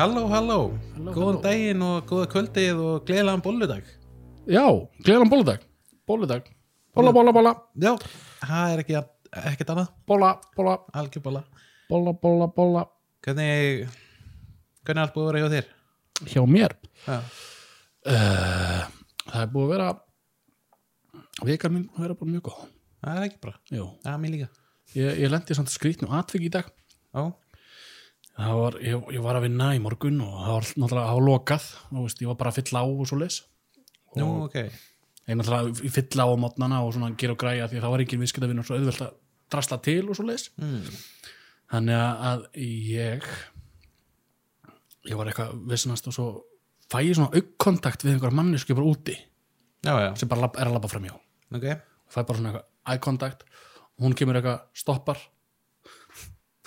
Halló, halló, góðan halló. daginn og góða kvöldið og gleðilegan bolludag. Já, gleðan bóludag Bóludag, bóla, bóla, bóla Já, það er ekki, ekkert annað, Bóla, bóla, algjör bolla. Bóla, bóla, bóla Hvernig, hvernig er allt búið að vera hjá þér? Hjá mér? Já, uh, Það er búið að vera Vikar mín að vera bara mjög góð. Það er ekki bra, Jú, það er mér líka. Ég, ég lendi samt skrýtnu atvik í dag. Já, var, ég, ég var að vinna í morgun og það var náttúrulega það var lokað og veist, ég var bara að fylla á og svo leis nú, ok. ég náttúrulega fylla á á mótnana og svona gera og græja því að það var engin viðskiptavinnur svo auðvelt að drasla til og svo leis mm. þannig að- ég ég var eitthvað vissinast og svo fæ ég svona aukkontakt við einhverja mannesku bara úti Já, já, sem bara er að labba framjá ok. Fæ bara svona eitthvað eye contact og hún kemur eitthvað stoppar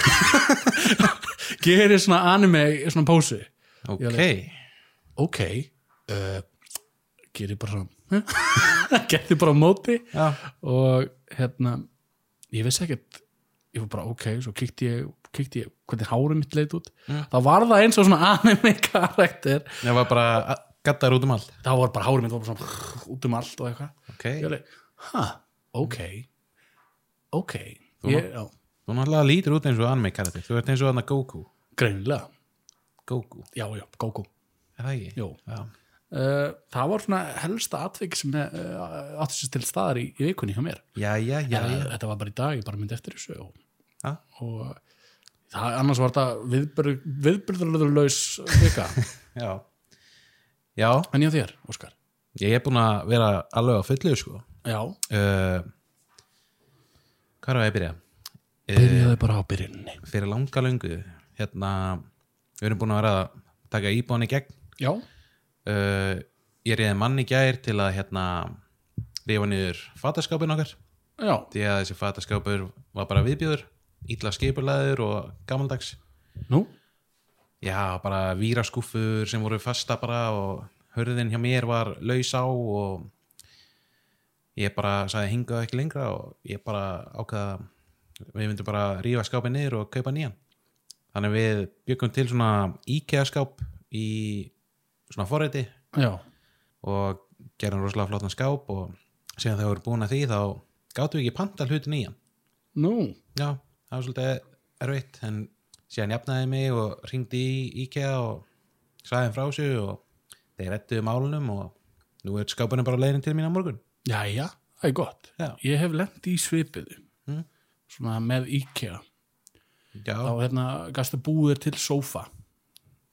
gerir svona anime svona pósi Ok, ok uh, gerir bara svona gerir bara móti. Já, og hérna ég vissi ekkert ég var bara ok, svo kíkti ég, ég hvernig hárið mitt leit út. Mm. þá var það eins og svona anime karakter. Það var bara gattar út um allt. Þá var bara hárið mitt var bara svona út um allt og eitthvað. Ok, alveg, ha, ok. Ok. Já, þú náttúrulega lítur út eins og anime karakter Þú ert eins og hann Goku. Greinilega. Goku, já, já, Goku. Er það ekki? Já, uh, það var svona helsta atvik sem uh, átti sér til staðar í, í vikunni hjá mér. Já, já, já, Já, já. þetta var bara í dag, ég bara myndi eftir þessu og, Ha? og það, annars var þetta viðbyrð, viðbyrðurlaus vika. Já. Já, en ég þér, Óskar? Ég er búin að vera alveg á fullu sko. Já, uh, Hvað er að ég byrja? Uh, byrjaði bara á byrjunni fyrir langa löngu hérna, við erum búin að vera að taka íbúin í gegn. Uh, ég reyði mann í gær til að hérna rífa niður fataskápin okkar. Já, því að þessi fataskápur var bara viðbjöður illa skipulaður og gamaldags. Nú? Já, bara víraskúfur sem voru fasta bara og hörðin hjá mér var laus á og ég bara sagði hingað ekki lengra og ég bara ákvaða við myndum bara rífa skápin niður og kaupa nýjan. Þannig að við byggum til svona IKEA skáp í svona forriti já, og gerum rosalega flottan skáp og síðan þegar við erum búin að því þá gáttum við ekki panta hlutin í hann nú. Já, það var svolítið erfitt en síðan jafnaði mig og ringdi í IKEA og þeim frá sig og þeir rettuðu málunum og nú er skápunum bara leiðin til mín á morgun. Jæja, það er gott. Já. ég hef lent í svipiðu. Svona með IKEA. Já, þá hérna gastu búðir til sófa.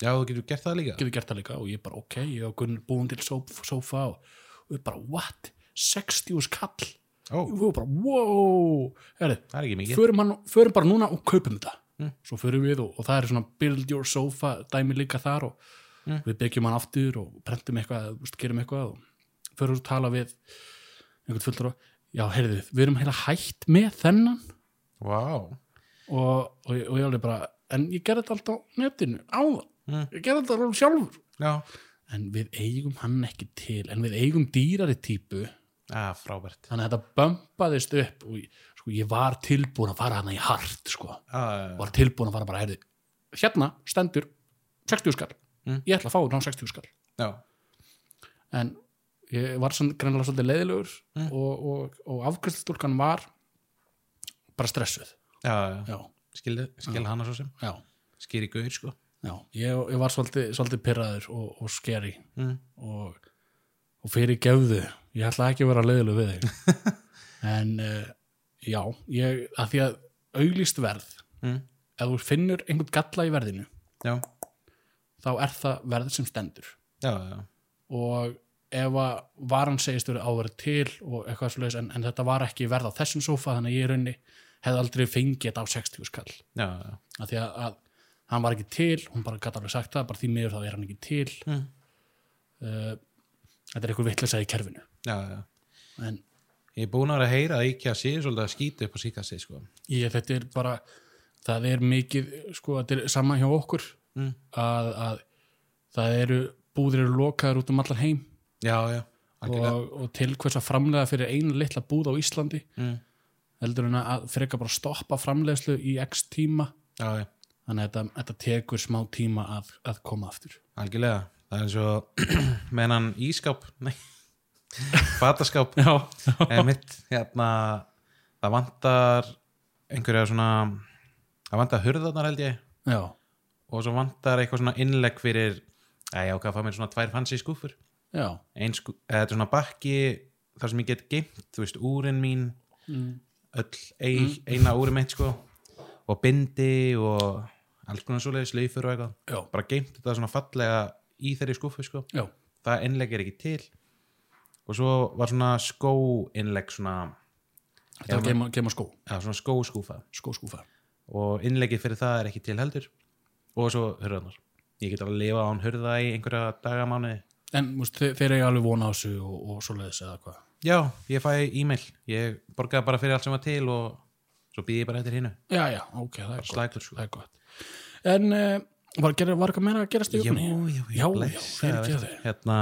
Já þú getur gert það líka. Getur gert það líka og ég bara ok, ég hef búin til sófa og, og ég bara what, 60 skall og við bara wow. Herri, það er ekki mikið. förum, hann, förum bara núna og kaupum þetta. Mm. svo förum við og, og það er svona build your sofa dæmi líka þar og Mm. við byggjum hann aftur og prentum eitthvað veist, gerum eitthvað og förum að tala við einhvern fullur og já, heyrðu, við erum heila hætt með þennan Vá, og, og, og ég alveg bara en ég gerði þetta alltaf á netinu á það, Mm. ég gerði þetta alveg sjálfur. Já, en við eigum hann ekki til en við eigum dýrari típu. Að frábært. Þannig að þetta bömpaðist upp og ég, sko, ég var tilbúin að fara hana í hart sko. að, var tilbúin að fara bara heyrði, hérna stendur 60 skall. Mm. ég ætla að fá ná 60 skall. Já, en ég var svona greinlega svolítið leiðilegur Mm. og, og, og afkvæmstúlkan var bara stressuð. Já, skil, skil hana svo sem. Skýri gauð sko. Já. Ég, ég var svolítið, svolítið pyrraður og, og skeri. Mm. og, og fyrir gefðu ég ætla ekki að vera leiðileg við þig. En uh, já ég, að því að auglýst verð Mm. ef þú finnur einhvern galla í verðinu Já, þá er það verð sem stendur. Já, og ef að varan segist verið áverð til og eitthvað svoleiðis en, en þetta var ekki verð á þessum sófa þannig að ég í raunni hefði aldrei fengið þetta á 60 skall já, já. af því að, að hann var ekki til hún bara gæti alveg sagt það, bara því miður þá er hann ekki til Mm. uh, þetta er eitthvað vitlega í kerfinu já, en Ég er búin að vera að heyra að IKEA sé svolítið að skýta upp á síkasti sko ég, þetta er bara það er mikið, sko, þetta er sama hjá okkur mm. að, að það eru búðir eru lokaður út um allan heim Já, já, og, og til hvers að framlega fyrir einu litla búð á Íslandi mm. Heldur en að freka bara stoppa framlegslu í x tíma. Já, þannig að þetta, þetta tekur smá tíma að, að koma aftur. Algjörlega. Það er svo með hann ískáp nei, fataskáp mitt hérna það vantar einhverja svona það vantar hurðarnar held ég. Já, og svo vantar eitthvað svona innlegg fyrir að ég ákvað að fá mér svona tvær fancy skúfur já. Ein skú, eða þetta er svona bakki þar sem ég get geimt, þú veist, úrin mín. Mm. Öll ein, eina úri mitt sko. Og bindi og alls konar svoleiðis laufur og eitthvað. Já, bara geimt þetta svona fallega í þeirri skúfu sko. Já, það innlegg er ekki til. Og svo var svona skó innlegg svona, þetta var geima, geima skó ja, svona skóskúfa. Skóskúfa. Og innleggið fyrir það er ekki til heldur. Og svo hurðarnar. Ég get alveg að lifa án hurða í einhverja dagamánuði. En múst, þeir, þeir eiga alveg vona á þessu og, og svoleiðis eða hvað já, ég fæ e-mail. Ég borgaði bara fyrir allt sem var til og svo býði ég bara eftir hinnu já, já, ok, það er slækur sko. Það er gott. En uh, var, eitthvað meira að gerast í já, vikunni? já, já, já, fyrirgefðu. veistu. hérna.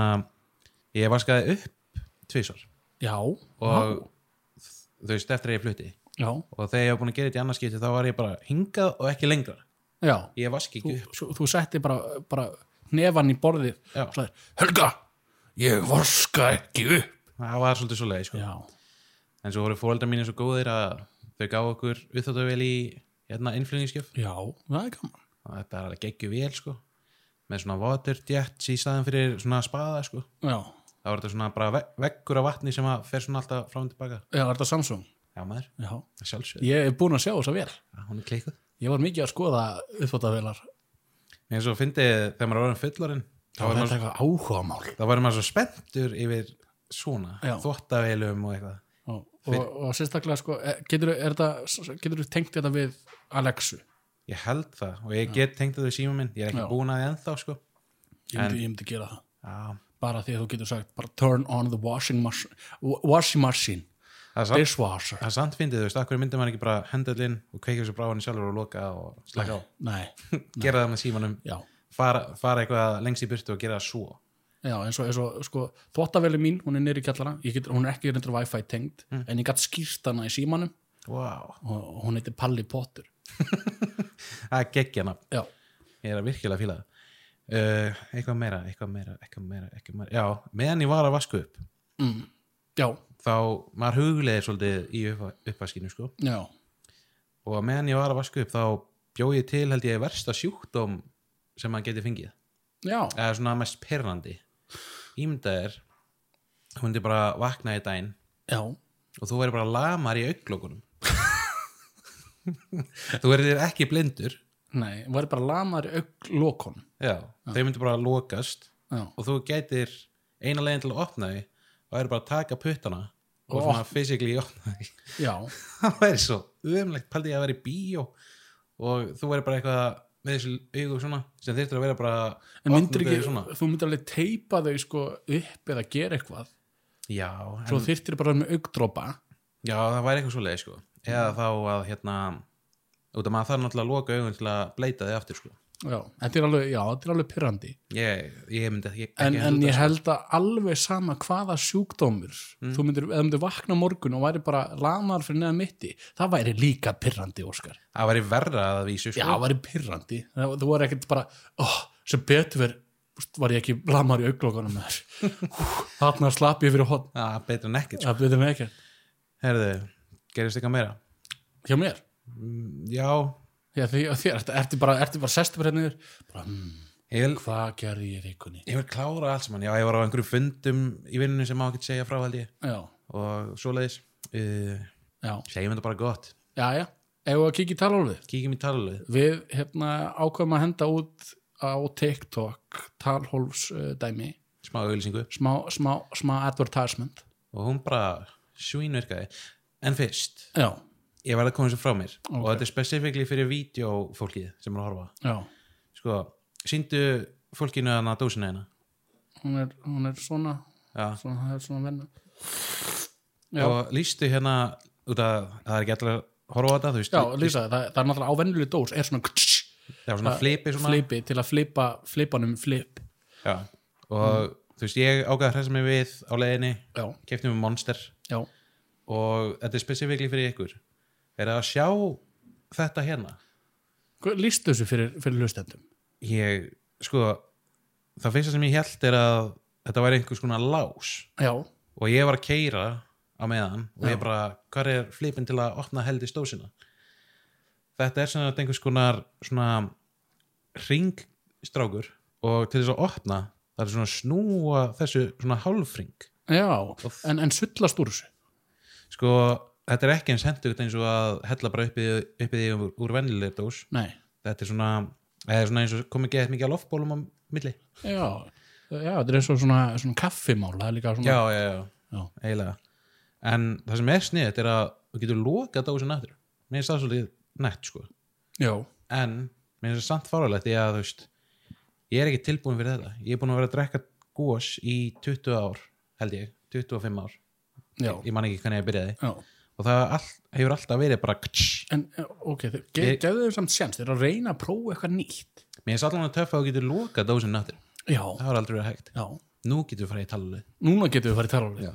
Ég vaskaði upp tvisvar. Já, og þú veist eftir að ég flutti. Já, og þegar ég var búin að gera þetta í annarskipti þá var ég bara hingað og ekki lengra. Já. Ég vaski ekki upp. þú, þú setti bara, bara nefan í borðið. Já. Helga, ég vaska ekki upp það var svolítið svo leið sko. já, en svo voru fóreldrar mínir svo góðir að þau gáðu okkur uppþáttuvel í hérna innflugningskjöf já, það er gaman. Og þetta er alveg geggju vel sko. Með svona water jets í staðin fyrir svona spaða sko. Já, það var þetta svona bara ve veggur af vatni sem að fer svona alltaf frá og tilbaka já, er þetta Samsung? Já maður, já, sjálfsög ég er búin að sjá þess að vel kleikuð ég var mikið að skoða uppfóttavelar en svo fyndið þegar maður fullorinn var eitthvað áhugamál. þá var maður svo spenntur yfir svona Já. þvottavelum og eitthvað. Og, og, og sérstaklega sko, eh, getur þú tengt þetta við Alexu? Ég held það og ég get tengt þetta í síma minn ég er ekki Já. búin að því ennþá sko. Ég myndi, ég myndi gera það. Já, bara því að þú getur sagt bara turn on the washing machine washing machine, það er dishwasher. það er samt fyndið, þú veist, akkur myndir maður ekki bara henda öll inn og kveikja þessu bráðan sjálfur og loka og slaka á, gera það með símanum fara, fara eitthvað lengst í burtu og gera það svo Já, eins og, eins og sko, þvóttaveli mín, hún er í kjallara, get, hún er ekki reyndur Wi-Fi tengd, en ég gætt skýrt hana í símanum. Wow. og, hún heitir Palli Potter. það er geggjana, Já, ég er að virkilega fíla það. Uh, eitthvað meira, eitthvað meira, eitthvað meira, eitthvað meira. já, meðan ég var að vasku upp mm, þá maður hugleiði svolítið í upp, uppvaskinu sko. Já, og meðan ég var að vasku upp þá bjóð ég til held ég versta sjúkdóm sem maður geti fengið. Já, eða svona mest perrandi ímyndað er hún er bara vakna í daginn já, og þú verður bara lamar í auglókunum þú verður ekki blindur. Nei, væri bara lamar í auglokon. já, þau myndir bara lokast Já, og þú getur eina leginn til að opna því og verður bara að taka puttana og Og svona physically opna því já, það væri svo umlegt, paldi ég að vera í bíó og þú verður bara eitthvað með þessu augu svona sem þyrftur að vera bara en myndir ekki, þú myndir alveg teipa þau sko upp eða gera eitthvað, já, svo en, þyrftir bara með augdrópa. já, það væri eitthvað svo leið sko. eða þá að hérna út af maður þarf náttúrulega að loka augun til að bleita þið aftur sko. Já, þetta er alveg, já, alveg pyrrandi. ég, ég myndi ekki, En, en ég held að alveg sama hvaða sjúkdómur þú myndir, eða myndir vakna morgun og væri bara lamar fyrir neða mitti það væri líka pyrrandi, Óskar. Það væri verra að vísu Já, sko. það væri pyrrandi það, þú var ekkert bara, oh, sem betur verið var ég ekki lamar í auglókunum með þér? Þarna slapp ég fyrir hot Já, betra en ekkert sko. það betur ekkert. Herðu, gerist eitthvað meira? Hjá mér, Mm, já, já, því, þér, ertu, ertu bara, ertu bara sestu bara hérna vil, hvað gerði ég í vikunni? Ég vil klára allt saman. Já, ég var á einhverjum fundum í vinnunni sem má ekki segja frá held ég. Já, og svoleiðis. Uh, segjum þetta bara gott. Já, já. Að kíkja í találfið kíkjum í taluleg við hérna ákveðum að henda út á TikTok talhólfs uh, dæmi. Smá auðlýsingu smá, smá, smá advertisement. Og hún bara svínvirkaði. En fyrst, já, ég verði að koma þessu frá mér. Og Ok. þetta er specifíkli fyrir vídeofólkið sem er að horfa. Já. Sko, síndu fólkinu að dósina hérna. Hún er, hún er svona, það er svona vennu og lístu hérna út að það er ekki allir að horfa á þetta veist, já Lísa, það, það er náttúrulega á vennuleg dós er svona það var svona flipi svona. flipi til að flipa flipanum flip. Já. og þú veist, ég ágæða hressa mig við á leiðinni, já, keftum við Monster. Já, og þetta er specifíkli fyrir ykkur er að sjá þetta hérna? Lístu þessu fyrir, fyrir hlustendum? ég, sko það fyrsta sem ég held er að þetta væri einhvers konar lás. Já, og ég var að keira á meðan og Já. ég bara, hvað er flipin til að opna held í stósina? Þetta er svona einhvers konar svona ringstrákur og til þess að opna það er svona snúa þessu svona hálfring já, en, en sullast úr þessu? Sko, þetta er ekki eins hendugt eins og að hella bara uppið upp því úr, úr vennileg dós. Nei, þetta er svona, eða svona eins og komið gett mikið að loftbólum á milli. Já, já, þetta er eins og svona, svona kaffimál, það er líka svona já, já, já, Já. eiginlega. En það sem er sniðið er að þú getur lokað dósin aftur. Mér finnst það svolítið nætt sko. Já, en mér finnst það samt fáralegt ég að þú veist ég er ekki tilbúin fyrir þetta. Ég er búin að vera að drekka gós í 20 ár held ég, 25 ár. Já, ég man ekki hvernig ég byrjaði. Já. Og það all, hefur alltaf verið bara. En, já, ok, Ég- gefðu þeim samt sjans, þeir eru að reyna að prófa eitthvað nýtt. Mér finnst allan að töffa að þú getur lokað dósin Já, það var aldrei verið hægt. Já, nú getur við farið í taluleg núna getum við farið í találið Já.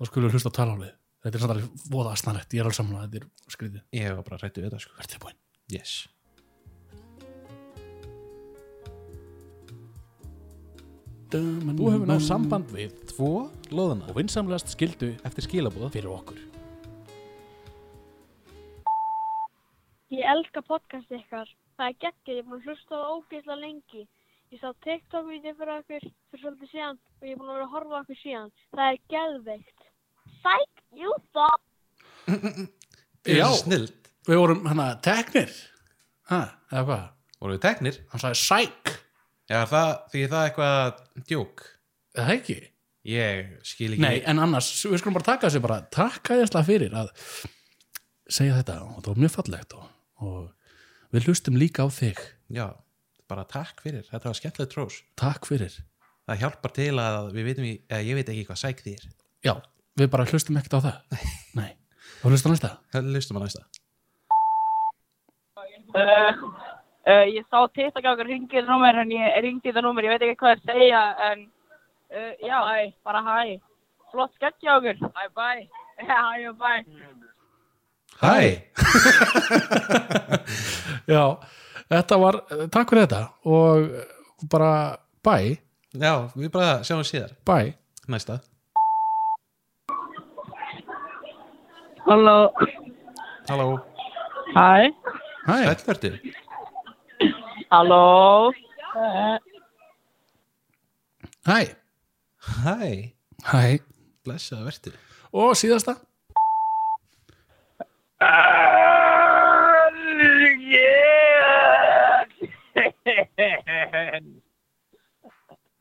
og skulum hlusta á találið Þetta er samt alveg voða aðsnarlegt, ég er alveg samanlega, þetta er skrítið. Ég var bara rættu við þetta sko. Yes. Þú hefur náð samband við tvo loðuna og vinsamlegast skildu eftir skilabóð fyrir okkur Ég elska podcast ykkar. Það er geggjað, ég er búin að hlusta á það ógeðslega lengi. Ég sá TikTok-vídeó fyrir okkur fyrir svolítið síðan og ég er búin að vera að horfa okkur síðan. Það er geðveikt. Sæk, jú það. Já. snild Við vorum hana teknir ha, eða hvað? voru við teknir Hann sagði sæk Já, er það, því er það eitthvað djók eða ekki? Ég skil ekki Nei, en annars, við skulum bara taka þessu bara takka ég slag fyrir að segja þetta og það var mjög fallegt og, og við hlustum líka á þig. Já, bara takk fyrir, þetta var skemmtilegt trós. Takk fyrir. Það hjálpar til að við veitum, eða ég veit ekki hvað sæk þýr. Já, við bara hlustum ekkert á það. Nei, og hlustum á næsta. Það lustum að næsta. Uh, uh, ég sá okkur ringið númer en ég ringdi þetta númer, ég veit ekki hvað að segja en uh, já, hæ, bara hæ. Flott skegg hjá okkur, hæ, bæ. Já, hæ, bæ Hæ, Já, þetta var, takk fyrir þetta og bara bæ, já, við bara sjáum síðar. Bæ Næsta. Halló, Halló, hæ? Hæ, sælvertu halló. Hæ, Hæ, hæ. Blessaða vertu. Og síðasta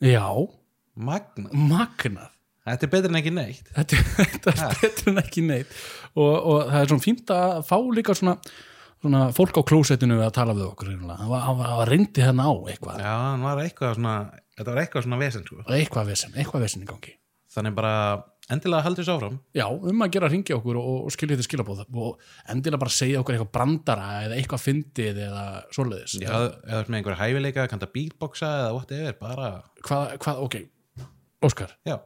Já, Magna, magnað. Þetta er betur en ekki neitt. Þetta, þetta er betur en ekki neitt. Og, og það er svona fínt að fá líka svona, svona fólk á klósettinu að tala við okkur hann var, hann var, var reyndi hérna á eitthvað. Já, var eitthvað svona Þetta var eitthvað svona vesen sko. Eitthvað vesen, eitthvað vesen í gangi. Þannig bara endilega haldur þessu áfram. Já, um að gera að ringja okkur og, og skilja þetta skilabóð og endilega bara segja okkur eitthvað brandara eða eitthvað fyndið eða svoleiðis. Já, eða með einhver hæfileika, kannta beatboxa eða whatever, bara hvað, hvað, ok, Óskar. Já,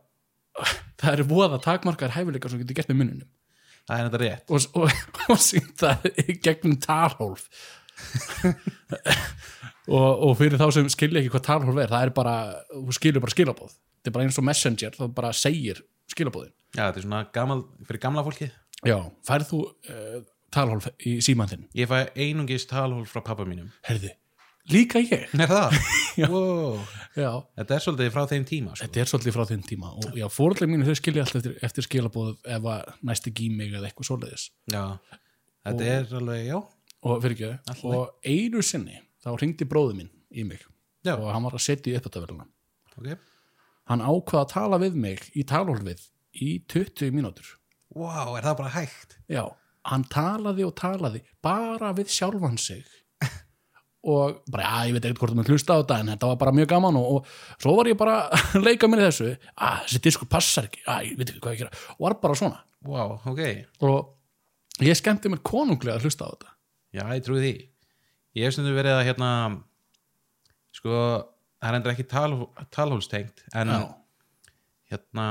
það eru voða takmarkar hæfileikar sem getur gert með munnunum það er þetta rétt. Og, og, og sínt það gegnum talhólf og, fyrir þá sem skilja ekki hvað talhólf er það er bara, þú skilur bara skilabóð þetta er bara eins og messenger, það bara segir skilabóðin Já, þetta er svona gamal, fyrir gamla fólki já, færð þú uh, talhólf í síman þinn? Ég fæ einungis talhólf frá pappa mínum. Herði, líka ég? Er það? Já. wow. já, Þetta er svolítið frá þeim tíma sko. þetta er svolítið frá þinn tíma og já, fórlega mínu þau skilja alltaf eftir, eftir skilabóð ef að næsti gímig eða eitthvað svoleiðis. Já, þetta er alveg, já. Og fyrir ekki, Allt og einu sinni þá ringdi bróðu minn í mig Já. og hann var að setja í uppátavélina Ok, hann ákvað að tala við mig í talhólfið í 20 mínútur. Wow, er það bara hægt? já, hann talaði og talaði bara við sjálfan sig. Og bara, já, ég veit ekkert hvort þú mun hlusta á þetta en þetta var bara mjög gaman. Og, og svo var ég bara að leika mér í þessu. Að þessi diskur passar ekki, að ég veit ekki hvað ég gera. Og var bara svona. Wow, ok. Og ég skemmti mér konunglega að hlusta á þetta. Já, ég trúi því. Ég hef stundum verið að hérna sko, það er endur ekki tal, talhólstengt en já, hérna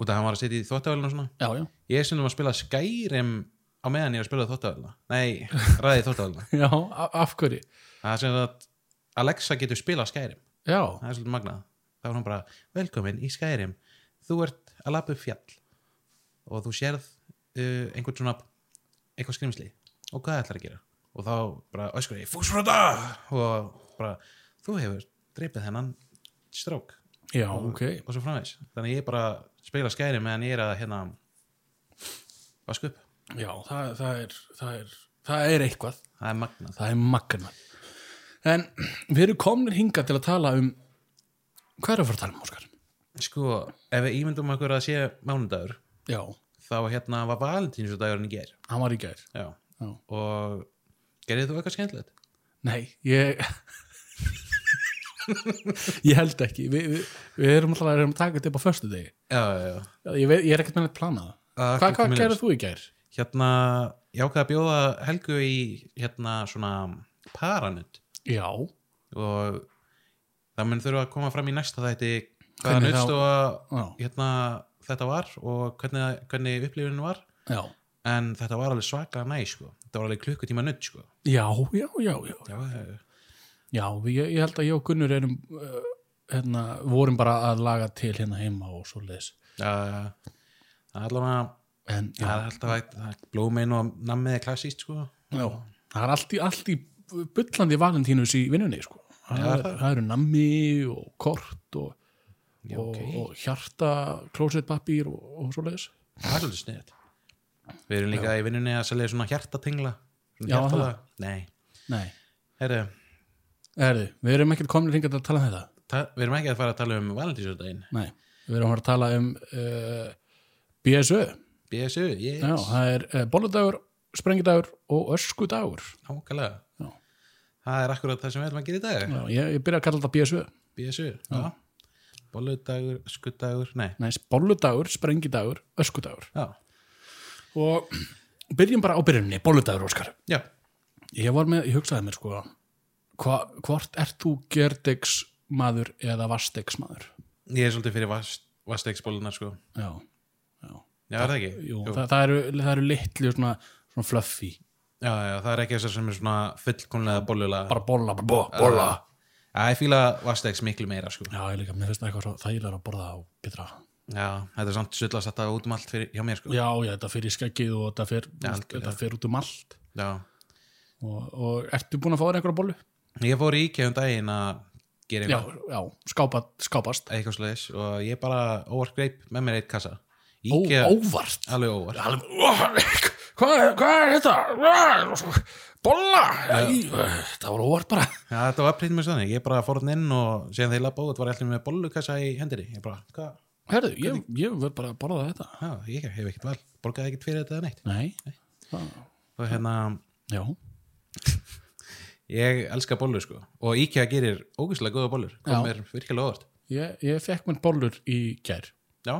út af að hann var að setja í þvóttavælinu og svona. Já, já, ég er stundum að spila Skyrim á meðan ég er að spila þóttavælna nei, ræði þóttavælna já, a- af hverju? Það er sem að Alexa getur spila Skyrim. Já, það er svolítið magnað. Þá er hún bara, velkomin í Skyrim. Þú ert að lappa upp fjall og þú sérð uh, einhvern svona eitthvað skrimsli. Og hvað ætlar að gera? Og þá bara öskur ég fúsfröda og bara þú hefur dreipið þennan strók já, ok. og svo framvegs þannig ég er bara að spila Skyrim meðan ég er að hérna vasku upp, já, það, það, er, það, er, það er eitthvað. Það er magnað. Er magna en við erum komnir hingað til að tala um hvað er að fara að tala um, Óskar? sko, ef við ímyndum okkur að sé mánudagur já, þá hérna var valentínsdagurinn í ger hann var í gær. Já. Já. og gerðið þú eitthvað skemmtilegt? nei, ég ég held ekki. Vi, við, við erum alltaf að taka þetta upp á föstu degi já, já, ég, veit, ég er ekkert með neitt planað. Það hvað hva, gerðið þú í gær? hérna, ég ákveða að bjóða Helgu í hérna svona paranutt já, og það mun þurfa að koma fram í næsta þætti hvaða nuttstofa já, hérna, þetta var og hvernig, hvernig upplifinu var. Já. En þetta var alveg svaka næ sko. þetta var alveg klukkutíma nutt sko. já, já, já, já, já, já, já ég, ég held að ég og Gunnur erum uh, hérna, vorum bara að laga til hérna heima og svo leis já, já. það er allavega það já, er alltaf blómein og nammið er klassíst sko. já, það er allt í, allt í bullandi valentínus í vinnunni sko. það, Já, er, það. það eru nammi og kort og, já, og, ok, og hjarta klósettpapír og, og svo leis það er svolítið sniðt við erum líka í vinnunni að selja svona hjartatengla svona Já, hjartalega. nei, nei, herru erði, við erum ekkert komin hingað til að tala um þetta. Ta- Við erum ekki að fara að tala um valentínsdaginn nei, við erum að fara að tala um uh, BSÖ BSU, yes, Já, það er uh, bolludagur, sprengidagur og öskudagur. Nákvæmlega. Já. Það er akkurat það sem við ætlum að gera í dag. Já, ég, ég byrja að kalla þetta BSÖ BSU, já. Bolludagur, skuddagur, nei. Nei, bolludagur, sprengidagur, öskudagur. Já, og byrjum bara á byrjunni, bolludagur Óskar. Já, ég var með, ég hugsaði mér sko hva, hvort ert þú gerdegs maður eða vastegs maður ég er svolítið fyrir vast, vastegsbóllunar sko. Já, já, Já, er það ekki? Jú, Það, það, eru, það eru litlu svona, svona fluffy. Já, já, það er ekki þessar sem er svona fullkonlega bollula bara bolla, bara bo, bolla. Já, ég fíla vastegs miklu meira sko. Já, ég líka, mér finnst það eitthvað svo þægilega að borða á betra Já, þetta er samt sullast þetta út um allt fyrir, hjá mér sko. Já, já, þetta í skeggið og þetta fer, Já, þetta fer út um allt. Já. og, og ertu búin að fá þér einhverja bollu? Ég fór í IKEA um daginn að gera já, eitthvað. já, skápa, skápast. Eitthvað sliðis og ég bara óvart greip með mér eitt kassa. Ó, IKEA, óvart? Alveg óvart. Alveg, hvað, er- hvað er þetta? Bolla? Það var óvart bara. Já, þetta var prýtt með svona, ég bara fór hann inn og síðan ég lappa út var ég alltaf með bollukassa í hendinni. Ég bara, hvað, Herðu, ég, ég verð bara að borða þetta. Já, ég hef ekkert val. Borgaði ekkert fyrir þetta eða neitt. Nei, það, og hérna, já ég elska bollu sko. Og IKEA gerir ógæslega góða bollur. Já. kom mér virkilega óvart. Ég, ég fekk mér bollur í gær. Já,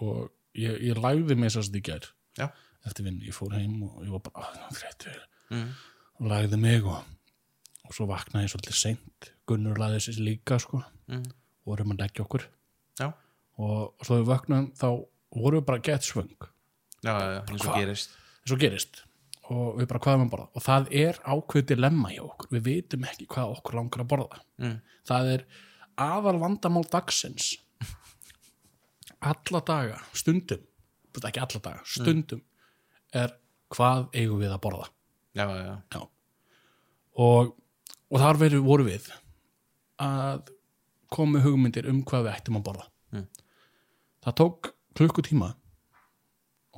og ég, ég lægði mig sérst í gær. Já, eftir vinn, ég fór heim og ég var bara "Ah, þreyttur mm. og lagði mig og, og svo vaknaði ég svolítið seint. Gunnur lagði sér líka sko. Mm. og vorum að leggja okkur. Já, og svo við vaknaðum þá vorum við bara gett svöng. Já, já, eins og gerist. Svo gerist og við bara hvað að borða? Og það er ákveð dilemma hjá okkur. Við vitum ekki hvað okkur langar að borða. Mm. það er aðal vandamál dagsins. Alla daga, stundum ekki alla daga, stundum er hvað eigum við að borða? Já, já, Já. og, og þar verið voru við að með hugmyndir um hvað við ættum að borða. Mm. það tók klukkutíma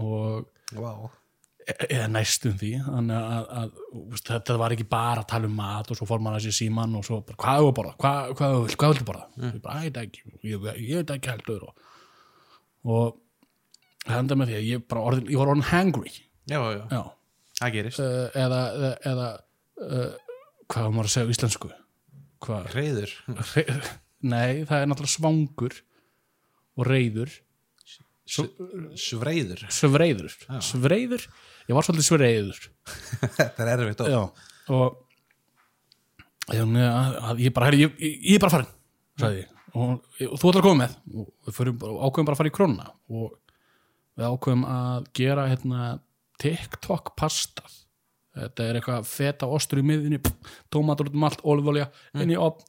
og e- eða næstum því þannig að, að veist, þetta var ekki bara að tala um mat og svo fór maður að sér síman og svo bara, hvað er að borða, hvað, hvað, hvað, viltu borða? Mm. bara, "Æ, ég veit ekki, ég, ég veit ekki heldur og, og það enda með því að ég bara orðin, ég var orðin hangry. Já, já, já, það gerist. Uh, eða, eða, eða uh, hvað var maður að segja á íslensku? Hvað, Reyður Re- nei, það er náttúrulega svangur og reyður Svreiður. Svreiður, svreiður ég var svolítið svreiður Þetta er erfitt já, og ég, ég bara, ég, ég, er bara farin sagði og, og þú ætlar að koma með. Og við bara- ákveðum bara að fara í krónuna. Og við ákveðum að gera hérna TikTok pastað þetta er eitthvað feta ostur í miðinni tómatur út um allt, olífólja inn í opn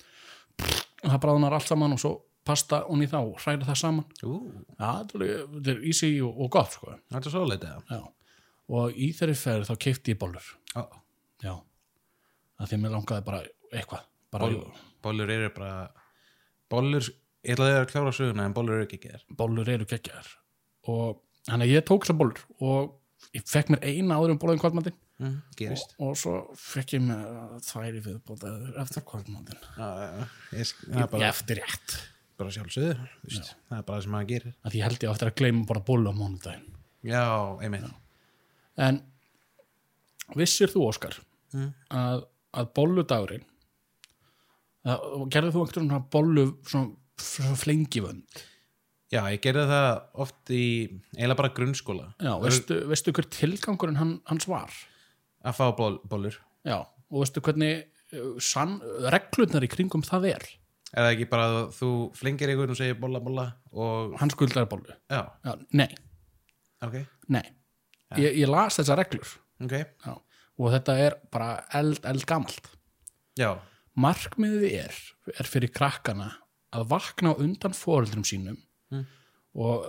það bráðunar allt saman og svo pasta og í þá, hræra það saman. Ú, já, þetta er, er easy og, og gott sko. þetta er svo leitið. Og í þeirri ferð þá keipti ég bollur. Já, já, að því að mér langaði bara eitthvað. Bara Boll- bollur eru bara bollur, ég ætlaði að klára söguna en bollur eru þér bollur eru geggjaðar og þannig að ég tók þessar bollur og ég fekk mér eina áður um bolluðin kvöldmandinn mm, og, og svo fekk ég mér þværi viðbótaður eftir Já, já, já. Ég það er bara, eftir rétt. bara sjálfsögður það er bara það sem maður gerir. Að ég held ég á eftir að gleyma bara bollu á mánudaginn. Já, einmitt en vissir þú Óskar Mm. að, að bolludagurinn gerði þú einhvern veginn bollu svona, svona flengivönd? Já, ég gerði það oft í eiginlega bara grunnskóla. Já, veistu, veistu hver tilgangurinn hann, hans var? Að fá boll, bollur. Já, og veistu hvernig uh, sann, reglurnar í kringum það er? Eða ekki bara að þú flengir einhvern og segir bolla, bolla og, hann skuldar bollu? Já, já, nei, ok, nei ég, ég las þessar reglur. Ok. Já. og þetta er bara eld, eld gamalt. Já, markmiðið er, er fyrir krakkana að vakna undan fóreldrum sínum Mm. og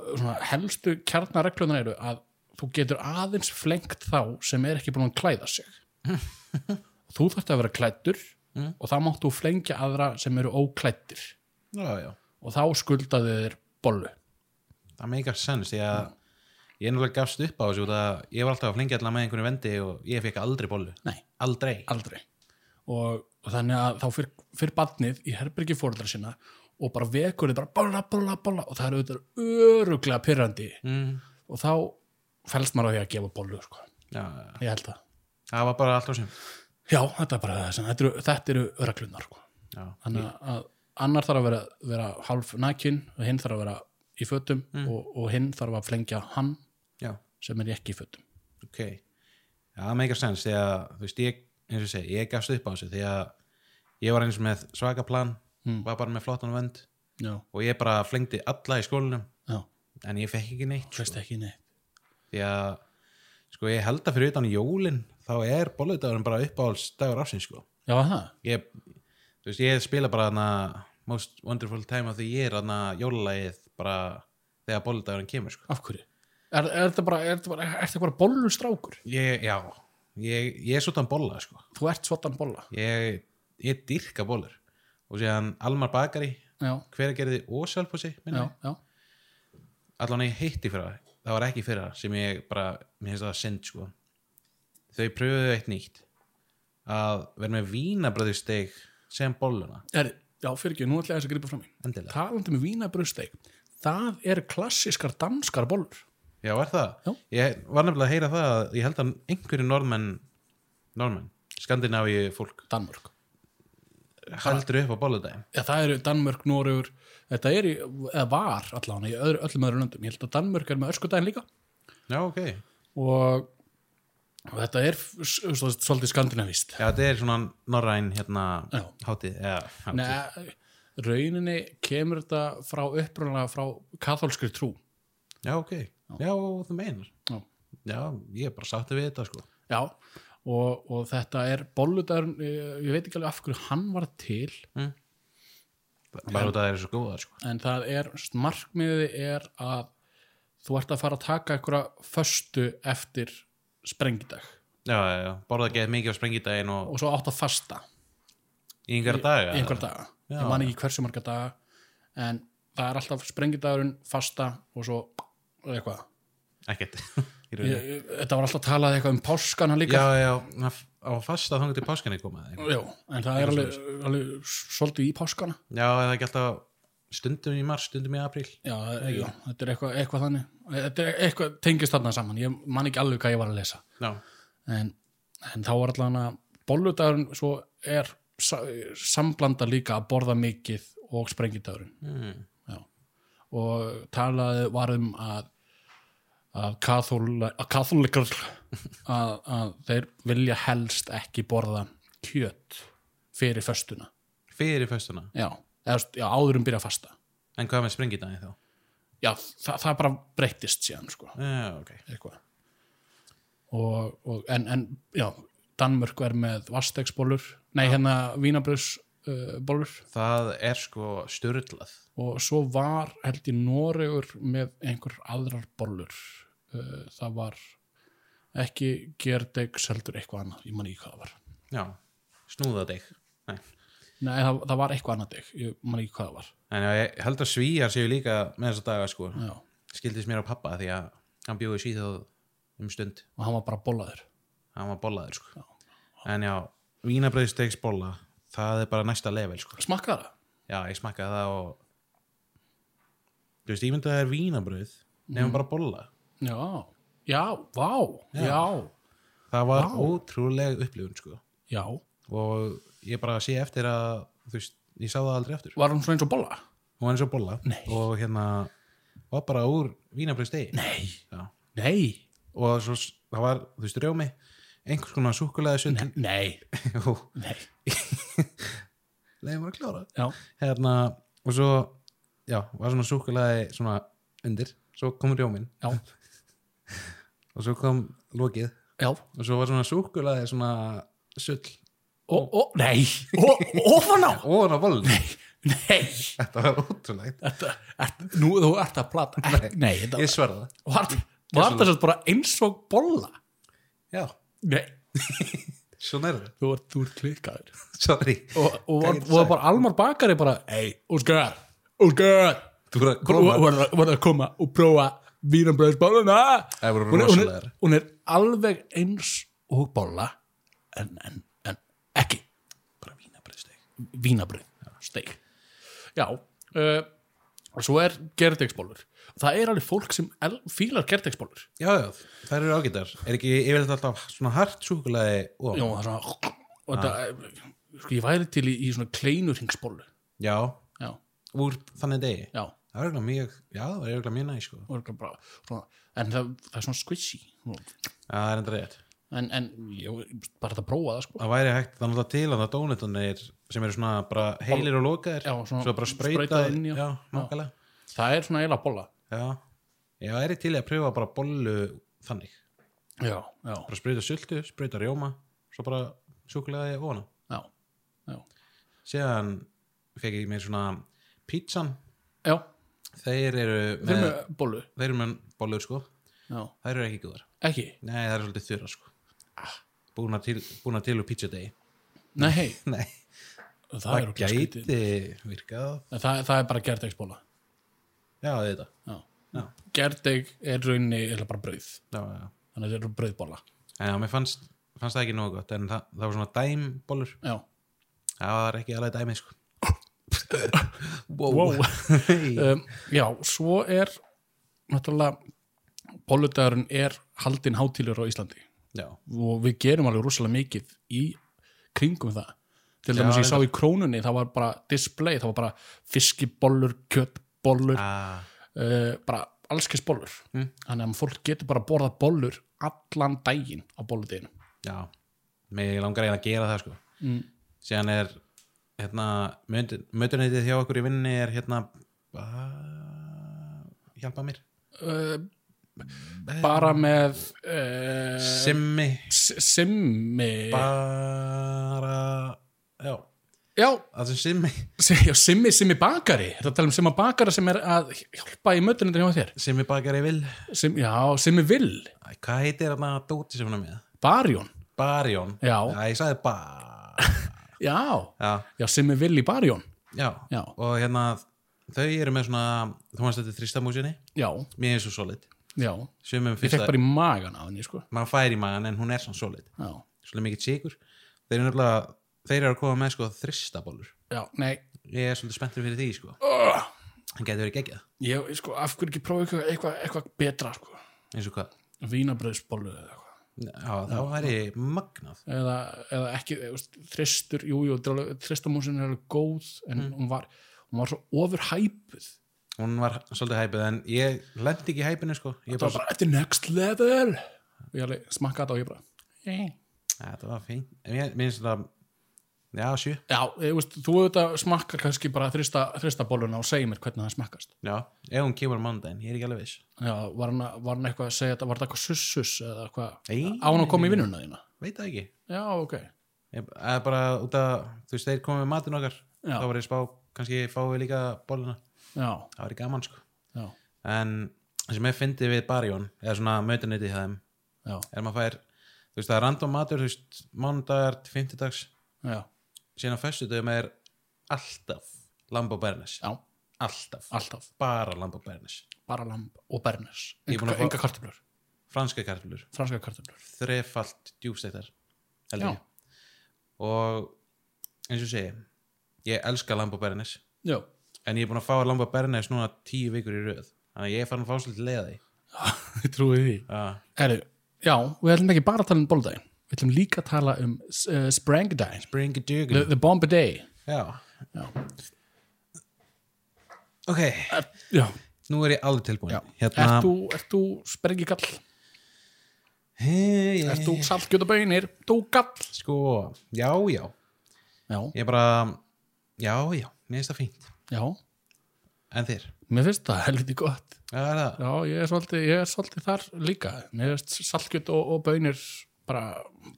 helstu kjarnareglunar eru að þú getur aðeins flengt þá sem er ekki búin að klæða sig. Þú þarft að vera klæddur Mm. og þá máttu flengja aðra sem eru óklæddir. Já, já. Og þá skuldaðu þér bollu. Það meikar sens því að ég náttúrulega gafst upp á þessu ég var alltaf að flengja allar með einhvern vendi og ég fekk aldrei bollu. Nei, aldrei. Aldrei. Og, og þannig að þá fyrir, fyrir badnið í herbyrgi fóreldra sinna og bara vekur þið bara bolla, bolla, bolla og það eru auðvitað öruglega pyrrandi mm. og þá fælst maður á því að gefa bollu sko. já. ég held það. Það var bara alltaf sem já, þetta er bara þess þetta þetta eru öraglunar sko. þannig að annar þarf að vera, vera hálf nækin og hinn þarf að vera í fötum og, og hinn þarf að flengja hann sem er ekki fötum. Ok. Já, það meikar sens því að þú veist, ég, eins og ég segi, ég gafst upp á þessu því að ég var eins með svaka plan Mm. var bara með flottan vend já, og ég bara flengdi alla í skólinum já, en ég fekk ekki neitt veist ekki neitt. Því að sko ég held að fyrir utan jólin þá er bolludagurinn bara uppáhalds dagur ásins sko. Já, það, ég, þú veist, ég spila bara hana most wonderful time of the year hana jólalagið bara þegar bolludagurinn kemur sko. Af hverju er, er þetta bara, er þetta bara, er þetta bara bollustrákur? Ég, já, ég, ég er svona bolla sko. Þú ert svotan bolla. Ég, ég dyrka bollur. Og síðan Almar Bakari hver að gerði minni? Já, já, allan ég heitti fyrir það það var ekki fyrir það sem ég bara mér finnst það synd sko. Þau pröfuðu eitt nýtt. Að vera með vínabröðusteg sem bolluna. Er, já fyrir ekki, nú ætla ég þess að grípa fram í. Endilega, talandi með vínabröðsteik það er klassískar danskar bollur já er það? Já. ég var nefnilega að heyra það að ég held að einhverju norðmenn norðmenn, skandinavíu fólk Danmörk. heldur upp á bolludaginn Já, það eru Danmörk, Noregur þetta er í, eða var allan í öðru, öllum öðru löndum, ég held að Danmörk er með öskudaginn líka. Já ok, og, og þetta er s- s- svolítið skandinavíst já þetta er svona norræn hérna Já. hátíð ja, hátíð. Nei, rauninni kemur þetta frá upprunalega frá katholskri trú. Já ok, já. Þú meinar. Já. já, ég er bara sátti við þetta sko. Já, og, og þetta er bolludagur, ég, ég veit ekki alveg af hverju hann var til bara út að það er svo góða sko. en það er, markmiðið er að þú ert að fara að taka einhverja föstu eftir sprengidag. Já, já, já, borða ekki mikið á sprengidaginn og og svo átt að fasta. Í einhverja daga í einhver daga, Já. ég man ekki hversu marga daga en það er alltaf sprengidagurinn fasta og svo eitthvað. Ekkert. Þetta var alltaf að talað eitthvað um páskana líka. Já, já, það- á fasta þannig til páskanni komað Já, en það er alveg, alveg svolítið í páskana. Já, eða ekki alltaf stundum í mars, stundum í apríl. Já, já þetta er eitthvað, eitthvað þannig. Þetta er eitthvað tengist þarna saman. Ég man ekki alveg hvað ég var að lesa. En, en þá var allan að bolludagurinn svo er sa, samblanda líka að borða mikið og sprengidagurinn mm. og talaði var um að að katholikar að, að þeir vilja helst ekki borða kjöt fyrir föstuna. Fyrir festuna já, eða, já áður um byrja að fasta. En hvað með sprengidaginn þá? já, það, það bara breyttist síðan sko, já, ok. Eitthvað. Og, og, en, en já, Danmörk er með vastegsbólur nei hérna vínabröðs uh, það er sko styrlað og svo var held ég Noregur með einhver aðrar bólur uh, það var ekki gerdegs heldur eitthvað annað, ég man ekki hvað það var. Já, snúða deg Nei. nei það, það var eitthvað annað deg, ég man ekki hvað það var. En já, ég held að svíjar séu líka með þessa daga sko. Já, skildist mér á pappa því að hann bjóði síðan um stund. Og hann var bara bólaður hann var bollaður sko. En já, vínabröðstegs bolla það er bara næsta level sko. Smakkaði það? já, ég smakkaði það og þú veist, ég myndi að það er vínabröð nefnum bara bolla já, já, vá. Já, já, það var Vá. ótrúleg upplifun sko. Já. og ég bara sé eftir að þú veist, ég sá það aldrei eftir var hann svona eins og bóla? hún var eins og bolla. Nei. og hérna var bara úr vínabröðstegi nei, Já. nei. Og svo það var, þú veist, rjómi einhvers konar súkulega sund nei, og nei. Leiðum var að klára. Já, hérna, og svo já, var svona súkulega svona undir, svo kom rjómin já, og svo kom lokið. Já. Og svo var svona súkulega svona sull. Og, og, nei, og, ofan á. Og hann á bollin nei, þetta var ótrúlegt. Þetta, þetta, nú þú ert að plata. Nei, nei þetta ég sverða var, var þetta svo bara eins og bolla? Já, nei, svona er það þú ert, þú ert klikkaður sorry, og, og, var, og var bara Almar Bakari bara, ei, Óskar Óskar, þú voru að koma. það að koma og prófa vínambröðsbóluna Það voru hún, hún, hún er alveg eins og bolla en, en, en ekki bara vínabröðsteg vínabröð, steik. Já, uh, og svo er gerdegsbólur það er alveg fólk sem fílar gerdegsbólur já, já, þær eru ágættar er ekki yfirleitt alltaf svona hart súkulega og? Já, það er svona og þetta, sko, ég væri til í, í svona kleinurhingsbólu já, já, úr þannig degi? Já það er eiginlega mjög, já, það er eiginlega mjög næ sko. en það, það er svona squishy. Já, það er enda rétt. En, en ég, bara þetta að prófa það sko. það væri hægt, það er náttúrulega til að það dónutunir sem eru svona bara heilir og lokaðir svo bara nákvæmlega. Það er svona eiginlega bolla. Já, ég væri til að pröfa bara bollu þannig, já, já, bara sprauta sultu, sprauta rjóma svo bara súkulega ofana já, já, síðan fekk ég mér svona pítsan, já þeir eru með, með bollu. þeir eru með bollur sko. Já, þær eru ekki góðar, ekki, nei það eru svolítið þurra sko. Búna til, búna til úr pizzadegi nei, hei nei, það, það, er okkur skrítið. gæti virkað. Það, það er bara gerdegsbóla já, þetta já. Já. gerdeg er raunni eða bara brauð. Þannig að það eru brauðbóla já, mér fannst, fannst það ekki nógu gott en það, það var svona dæmbollur. Já, það var ekki alveg dæmið sko wow. um, já, svo er náttúrulega bóludagurinn er haldin hátílur á Íslandi. Já, og við gerum alveg rosalega mikið í kringum það. Til dæmis ég sá í krónunni það var bara display, það var bara fiskibollur, kjöttbollur ah, uh, bara allskis bollur. Mm. þannig að fólk getur bara borðað bollur allan daginn á bolludeginu já. Mig langar eiginlega að gera það sko. Mm. síðan er hérna, mötuneytið hjá okkur í vinninni er hérna hjálpa mér. Uh, bara með uh, simmi. Simmi. Bara já, já, simmi. Si- já, simmi, simmi bakari. Þetta tala um simma bakara sem er að hjálpa í mötunni hjá þér? Simmi bakari vil Sim, já, simmi vill, Æ, hvað heitir þarna dóti sem hún er með? Barjón. Barjón. Já. ég sagði ba já, já, já, simmi vill í barjón. Já. Já. og hérna þau eru með svona þú veist þetta er þristamúsinni já, mér er svo solid. Já. Sumum ég fekk fyrsta, bara í magan af henni sko. maður fær í magan en hún er svona solid. Já, svolítið mikið sigur þeir eru nefnilega, þeir eru að koma með sko þristabólur já, nei. Ég er svolítið spenntur fyrir því sko. Uh, hann getur verið geggjað, ég, sko, af hverju ekki prófa eitthvað, eitthvað, eitthvað betra sko. eins og hvað? Vínabröðsbollu eða eitthvað já, það væri magnað. Eða, eða ekki, þristur jú, jú, þetta alveg- þristamúsin er alveg góð en hún, var, hún var svo ofurhæpuð. Hún var svolítið hæpið en ég lendi ekki í hæpinu sko. Ég það var bara, þetta er next level. Og ég alveg smakkaði og ég bara eh. ja, þetta var fín en ég minnst þetta já, sjö. Já, veist, þú auðvitað smakkar kannski bara þrista, bóluna og segir mér hvernig það smakkast. Já, ef hún kemur á mánudaginn, ég er ekki alveg viss. Já, var hann, var hann eitthvað að segja þetta, var þetta eitthvað sussus eða eitthvað, á hann að koma í vinnuna þína? Veit það ekki. Já, ok. Ég, eða bara út að, þú veist, þeir komið með matinn okkar Já. þá var ég spá, kannski fáum við líka bóluna, Já, það var gaman sko. Já, en það sem ég fyndi við Barjón eða svona mötuniti síðan á föstudöfum er alltaf lamb og bernes já, alltaf, alltaf. Bara lamb og bernes bara lamb og bernes Ég er búin að fá- enga kartöflur, franska kartöflur, franska kartöflur. Þrefalt djúfstektar held Já. ég. Og eins og segi ég elska lamb og bernes Já, en ég er búin að fá lamb og bernes núna tíu vikur í röð. Þannig að ég er farin að fá svolítið leiða því. Ég trúi því. Heru, Já, við ætlum ekki bara að tala um bóldaginn við ætlum líka að tala um uh, bring a the, the Bombarday já. Já. ok, Já, nú er ég alveg tilbúin hérna Ert þú, ert þú sprengikall? hey, Ert þú saltkjötaböginir? Þú gall? sko, já, já. Já, ég er bara, já, já. Mér finnst það fínt, já, en þér? Mér finnst það helviti gott. Já, er Já, ég er svolítið, ég er svolítið þar líka. Mér finnst saltkjöt og, og bönir bara,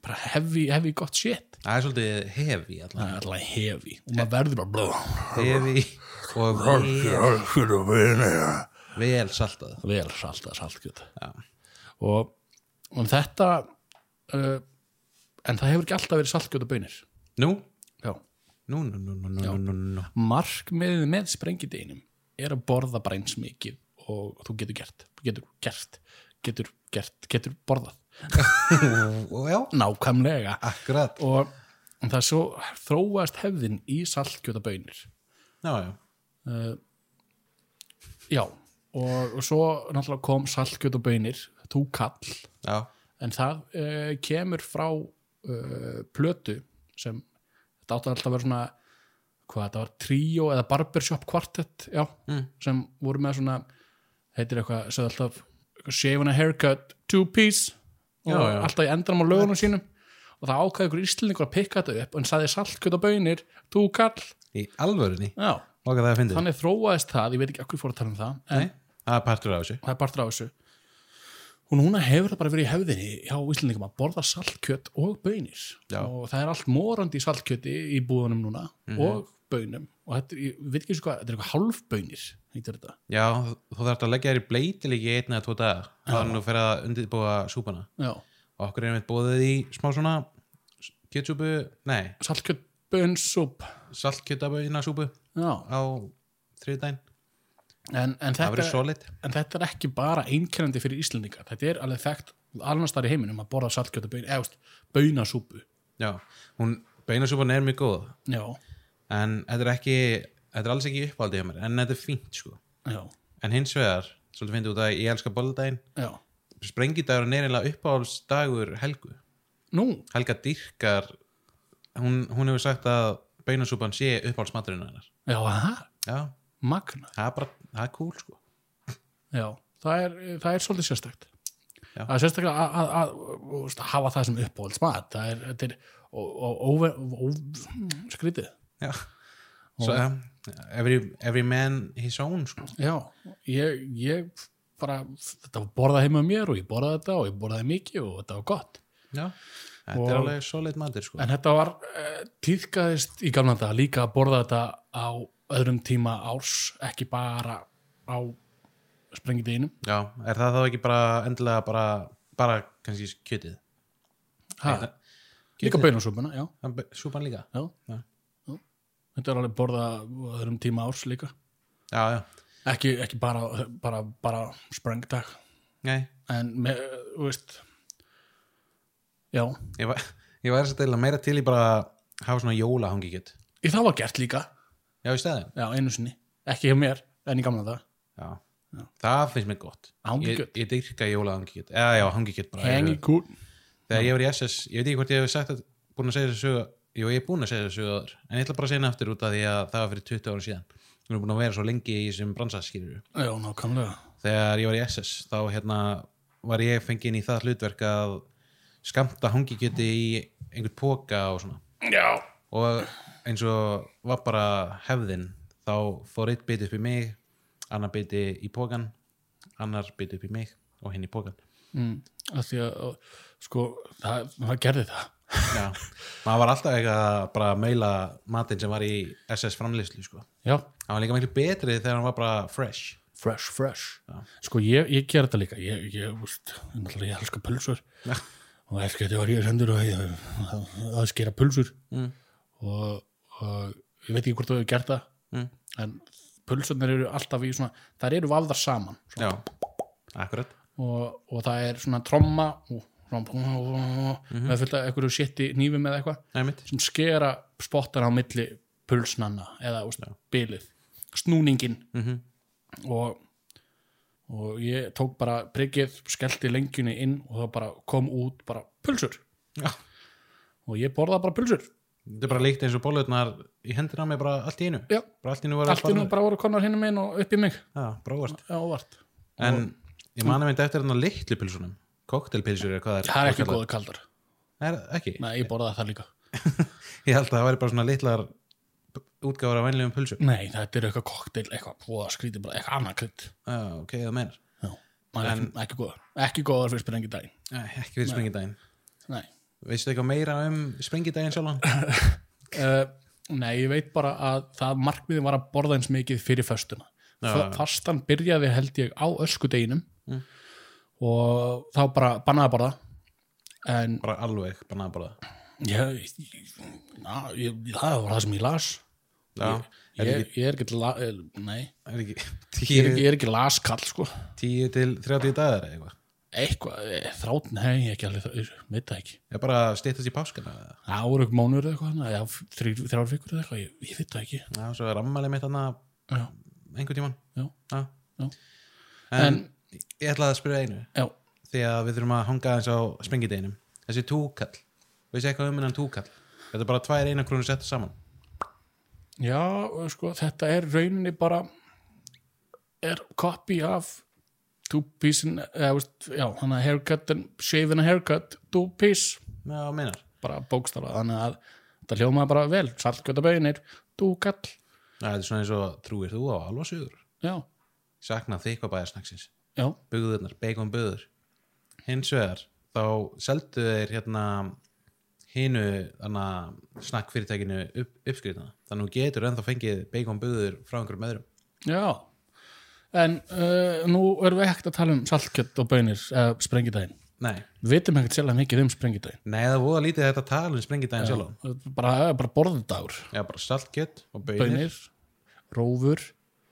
bara heavy, heavy gott shit. Það er svolítið hefi Það allan, er alltaf heavy. Og maður verður bara blá. Hefi og vel, vel saltað. Vel saltað saltkjöt. Og, og þetta uh, en það hefur ekki alltaf verið saltkjöt og bönir nú, Já, nú, nú, nú, nú, nú, nú, nú. markmiðið með sprengideginum er að borða bara eins mikið og þú getur gert. Getur gert, getur gert getur borðað, já, nákvæmlega. Akkurat. Og það er svo þróast hefðin í saltkjötabönir já, já, uh, já og, og svo náttúrulega kom saltkjötabönir þú kall já, en það uh, kemur frá uh, plötu sem þetta átti alltaf að vera svona hvað þetta var, tríó eða barbershop kvartett já, Mm. sem voru með svona heitir eitthvað, sagði alltaf shave and a haircut, two piece og Já, já. alltaf í endranum á lögunum sínum. Og það ákvæði ykkur íslendingur að pikka þetta upp hann sagði saltkjöt og bönir, þú kall í alvörunni? Já, þannig þróaðist það, ég veit ekki akkur fór að tala um það en það er partur af þessu. Partur af þessu. Og núna hefur það bara verið í hefðinni hjá Íslandingum að borða saltkjöt og bönir. Já. og það er allt morandi saltkjöti í búðunum núna og bönum. Og þetta ég veit ekki eins og hvað, þetta er eitthvað hálfbönir heitir þetta, já, þú þarfst að leggja þér í bleitilíki einn eða tvo daga. Þá er nú fyrir að undirbúa súpuna. Já, og okkur erum við bóðið í smá svona kjötsúpu, nei, saltkjöt bönsúp saltkjötaböina súpu já, á þriðdæn, en, en, en þetta er ekki bara einkennandi fyrir Íslandingar, þetta er alveg þekkt alveg starf í heiminum að borða saltkjöt og bön eða bönasúpu já, hún, beinasúpan er mjög góð. Já, en þetta er ekki þetta er alls ekki uppáldið hjá mér, en þetta er fínt sko. Já, en hins vegar, svolítið fyndið út að ég elska boldaginn já. Sprengidagur er neyrilega uppáhaldsdagur Helgu. Nú, Helga dyrkar hún, hún hefur sagt að beinasúpan sé uppáhaldsmaturinn hennar. Já, það, já, magna það er bara, það er cool sko. Já, það er, það er svolítið sérstakt. Já. það er sérstaklega að, að, að, að, að hafa það sem uppáhalds mat það er, þetta er ó- ó- óve- ó- skrítið. Já so, um, every, every man his own sko. Já, ég, ég bara, þetta var borðað heima mér og ég borðaði þetta og ég borðaði mikið og þetta var gott. Já, þetta Og- er alveg solid matur sko. En þetta var uh, tíðkaðist í gamla þetta líka að borða þetta á öðrum tíma árs ekki bara á sprengideginum. Já, er það þá ekki bara endilega bara, bara kannski kjötið? Nei, líka já, súpan líka? Já. Já. Já þetta er alveg borðað á öðrum tíma árs líka. Já, já, ekki, ekki bara, bara, bara sprengdag en með, þú veist já, ég var, ég var þess að deila meira til í bara hafa svona jóla hangi kjött ég það var gert líka. Já, í stæðin já, einu sinni, ekki hjá mér en í gamla það, já. það finnst mér gott. Ég, ég dyrka jóla hangi kjött eða já, hangi kjött bara þegar ég var í SS, ég veit ekki hvort ég hef sagt að búin að segja þessu sögu, jú ég er búin að segja þessu sögu áður, en ég ætla bara að segja henni aftur út af því að það var fyrir 20 ára síðan. Við erum búin að vera svo lengi í þessum bransaskýrur já, nákvæmlega. Þegar ég var í SS þá hérna var ég fengið inn í það hlutverk að skamta hangikjöti í einhvern póka og svona. Já, og eins og var bara hefðin þá fór eitt biti upp í mig annar biti í pókan annar biti upp í mig og hinn í pókan mm, af því að sko, það, það gerði það já, maður var alltaf eitthvað að meila matinn sem var í SS framleyslu sko. já, hann var líka miklu betri þegar hann var bara fresh fresh, fresh Já. sko, ég, ég ger þetta líka ég, ég, úst, ég, ég elska pulsur Já. og elska þetta var ég sendur ég, að, að skera pulsur mm. og, og ég veit ekki hvort þú hefur gert það Mm. en pulsurnar eru alltaf í svona þær eru vafðar saman svona, já, akkurat og, og það er svona tromma og með fullt af einhverju sétti nýfum eða eitthvað. Sem skera spottar á milli pulsnanna eða úst, bilið. Snúningin Mm og, og ég tók bara priggið, skellti lengjunni inn og það bara kom út bara pulsur. Já. og ég borða bara pulsur. Þetta er bara líkt eins og bólutnar í hendina á mig bara allt í einu. Já. bara allt í einu var allt innum bara voru konar hinnum inn og upp í mig. Já, já, óvart. En ég mani myndi eftir þarna litlu pilsunum koktelpilsur er hvað það er ekki góða kaldar er, ekki, Nei, ég borðaði það líka. Ég held að það væri bara svona litlar útgáfur af venlegum pulsum. Nei, þetta er eitthvað kokteil, eitthvað búða skrítið bara, eitthvað annað krydd. Já, ok, það meinar Já, er ekki, góðar Ekki góðar fyrir sprengi daginn Nei, ekki fyrir sprengidaginn. Nei, veistu eitthvað meira um sprengidaginn sjálfan? Uh, nei ég veit bara að það markmiðin var að borða eins mikið fyrir föstuna. Já, F já. Fastan byrjaði held ég á öskudeginum. Mm. Og þá bara bannaði bara alveg, bara að borða. Ég, ég, na, ég, það var það sem ég las. Já, er ég, ekki, ég er ekki, la, eh, nei. Er ekki ég er tíu, ekki, ég er ekki laskall sko. tíu til 30 dagar eitthvað? Eitthvað, eh, þrátt, nei, ekki alveg það, það ekki. Ég er bara stýttast í páskana það voru ekki mánuður eitthvað eða þrjár þrjár vikur eða eitthvað, ég, veit það ekki. Já, svo er ammælið mitt einhvern tímann. Já, já. Já. en, En- ég ætlaði að spyrja einu. Já, því að við þurfum að hanga eins á sprengideginum. Þessi túkall, veist eitthvað um hennan túkall? Þetta er bara tvær eina krónu settu saman. Já, sko, þetta er rauninni bara er copy af two piece in, eða, veist, já, hann að haircut and shave and a haircut, two piece. Já, meinar. Bara bókstala, þannig að þetta hljómaði bara vel, saltkjöta bönir túkall, Já, þetta er svona eins og trúir þú á alvasugur já, sakna þykvabæðarsnaksins já bugðurnar, bacon bugður hins vegar, þá seldu þeir hérna hinu þannig snakk fyrirtækinu upp, uppskrifna þannig að þú getur ennþá fengið bacon bugður frá einhverjum öðrum. Já, en uh, nú erum við ekkert að tala um saltkjött og bönir eða sprengidaginn. nei, Við vitum ekkert sérlega mikið um sprengidaginn. nei það voða lítið þetta að tala um sprengidaginn sjálf Bara, bara borðdagur. já, bara saltkjöt og Bönir, rófur,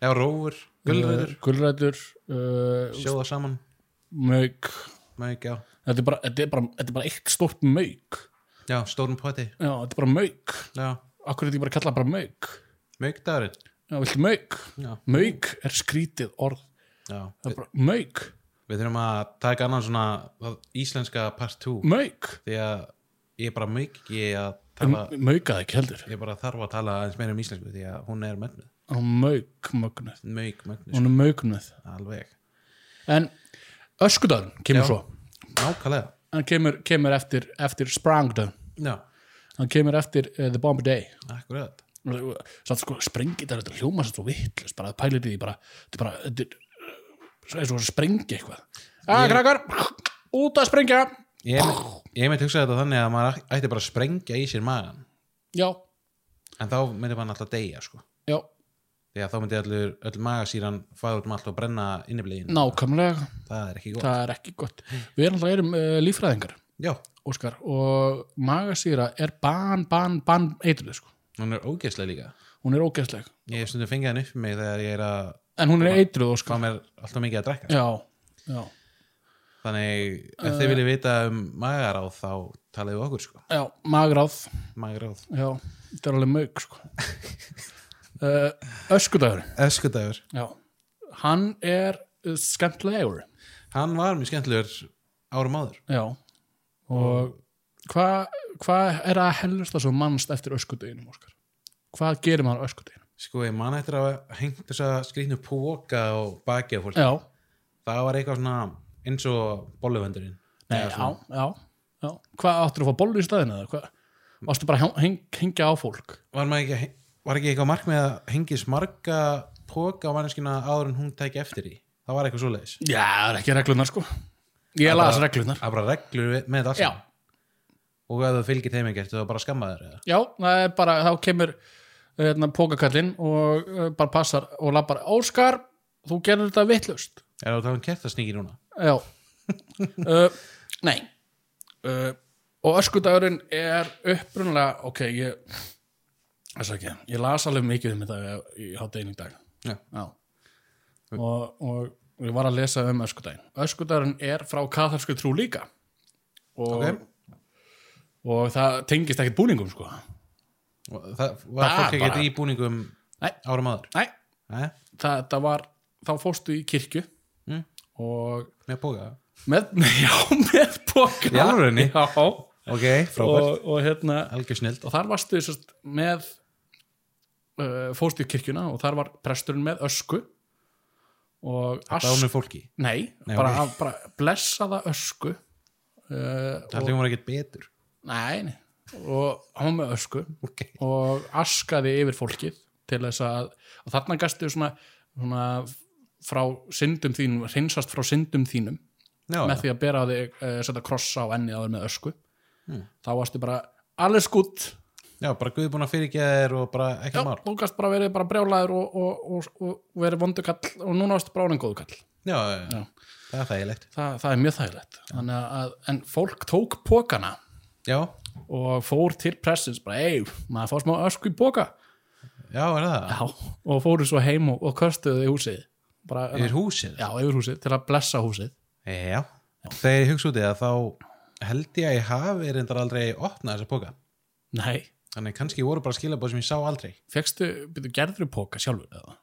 já, rófur, gulræður uh, gulrætur, uh, sjóða saman, mög. mög, já Þetta er bara, þetta er bara, þetta er bara eitt stórt mög. já, stórum poti, Já, þetta er bara mög. já, Akkur er þetta bara að kalla bara mög. mögdagurinn Já, viltu mög? já, Mög er skrítið orð. já, Það er bara mög. við þurfum að taka annan svona íslenska part 2 Mög. því að ég er bara mög ekki að tala Mögað ekki heldur. ég bara þarf að tala eins meira um íslensku því að hún er mögnuð, Hún mög mögnuð. mög mögnuð Hún er mögnuð. alveg, En öskudagur kemur Já. svo. nákvæmlega. Hann kemur, kemur eftir, eftir Sprangdön já, hann kemur eftir uh, The Bomb Day. Akkurat. Satt sko sprengið þetta hljóma svo vittlust bara að pæla í því bara, þetta er bara þetta er eins og að sprengja eitthvað. Að Ég- krakkar, út að sprengja. Ég ég myndi hugsa þetta þannig að maður ætti bara að sprengja í sér magan já, en þá myndi maður alltaf deyja sko. Já, því að þá myndi allur, öll magasýran fæða út um allt og brenna inniblegin nákvæmlega. Það er ekki gott. Er ekki gott. Við erum alltaf erum uh, líffræðingar já, Óskar, og magasýra er ban, ban, ban eitruð sko. hún er ógeðslega líka. Hún er ógeðsleg. Ég hef stundum fengið hann upp mig þegar ég er að en hún er eitruð, Óskar. mér alltaf mikið að drekka. Já, já, þannig ef þið viljið vita um magaráð þá talaðu okkur sko. Já, magráð. Magaráð Já, þetta er alveg mög sko. uh, Öskudagur. Öskudagur, Já, hann er uh, skemmtilegur hann var mjög skemmtilegur árum áður. Já. Og hvað hva er að helst það sem mannst eftir öskudeginum Óskar? Hvað gerir maður á öskudeginum? sko ég man eftir að hengt þess að skrýtnu póka á baki á fólk Já, það var eitthvað svona eins og bolluvendurinn Nei, Eða já, svona- já, já. Hvað áttur að fá bollu í staðinu eða hvað? varstu bara að heng, hengja á fólk? Var, maður ekki, var ekki eitthvað markmið að hengis marga póka á manneskina áður en hún tæki eftir í það var eitthvað svoleiðis. Já, það er ekki reglunar sko. Ég Það las reglunar það er bara reglur með já, saman. og ef þú fylgir þeim ekki eftir það bara skamma þér eða? já, það er bara þá kemur hérna, pókakallinn og uh, bara passar og lappar Óskar, þú gerður þetta vittlust er það að tala um kertasníki núna? Já. Uh, nei. Uh, og öskudagurinn er upprunlega ok, ég ekki, ég las alveg mikið um þetta í háttegin í dag. Já. Og, og ég var að lesa um öskudaginn. Öskudagurinn er frá kathalsku trú líka. Og, Ok. og það tengist ekkert búningum sko. Og það var fólk ekkert í búningum Nei. árum áður? Nei, Nei, það, það var þá fórstu í kirkju. Mm. og með póka með, já, með Í alvörunni? já, ok, frábært, og, og hérna algjör snild og þar varstu með uh, fórstu í kirkjuna og þar var presturinn með ösku og var fólki? Nei, Nei, bara, að, bara blessaða ösku uh, það hljómar ekkert betur. Nei, og hann var með ösku ok, og askaði yfir fólkið til þess að og þarna gastu svona, svona frá syndum þínum, hreinsast frá syndum þínum já, með því að bera þig uh, setja krossa á enni áður með ösku. Hmm. þá varstu bara alveg skutt já, bara Guð búin að fyrirgeða þér og bara Já, ekki mál. þú gast bara verið bara brjálæður og, og, og, og verið vondukall og núna varstu bara orðin góðukall já, já, Já. það er þægilegt. Þa, það er mjög þægilegt. Að, en fólk tók pókana já, og fór til pressins bara, ei, maður fór smá ösku í póka já, er það? Já, og fóru svo heim og, og köstuðu í húsið. Bara, yfir húsið? Já, yfir húsið, til að blessa húsið. Já, þegar ég hugsa út í það þá held ég að ég hafi reyndar aldrei opnað þessa póka Nei, þannig kannski voru bara skilabóð sem ég sá aldrei. Fegstu, byrju, gerður póka sjálfur eða?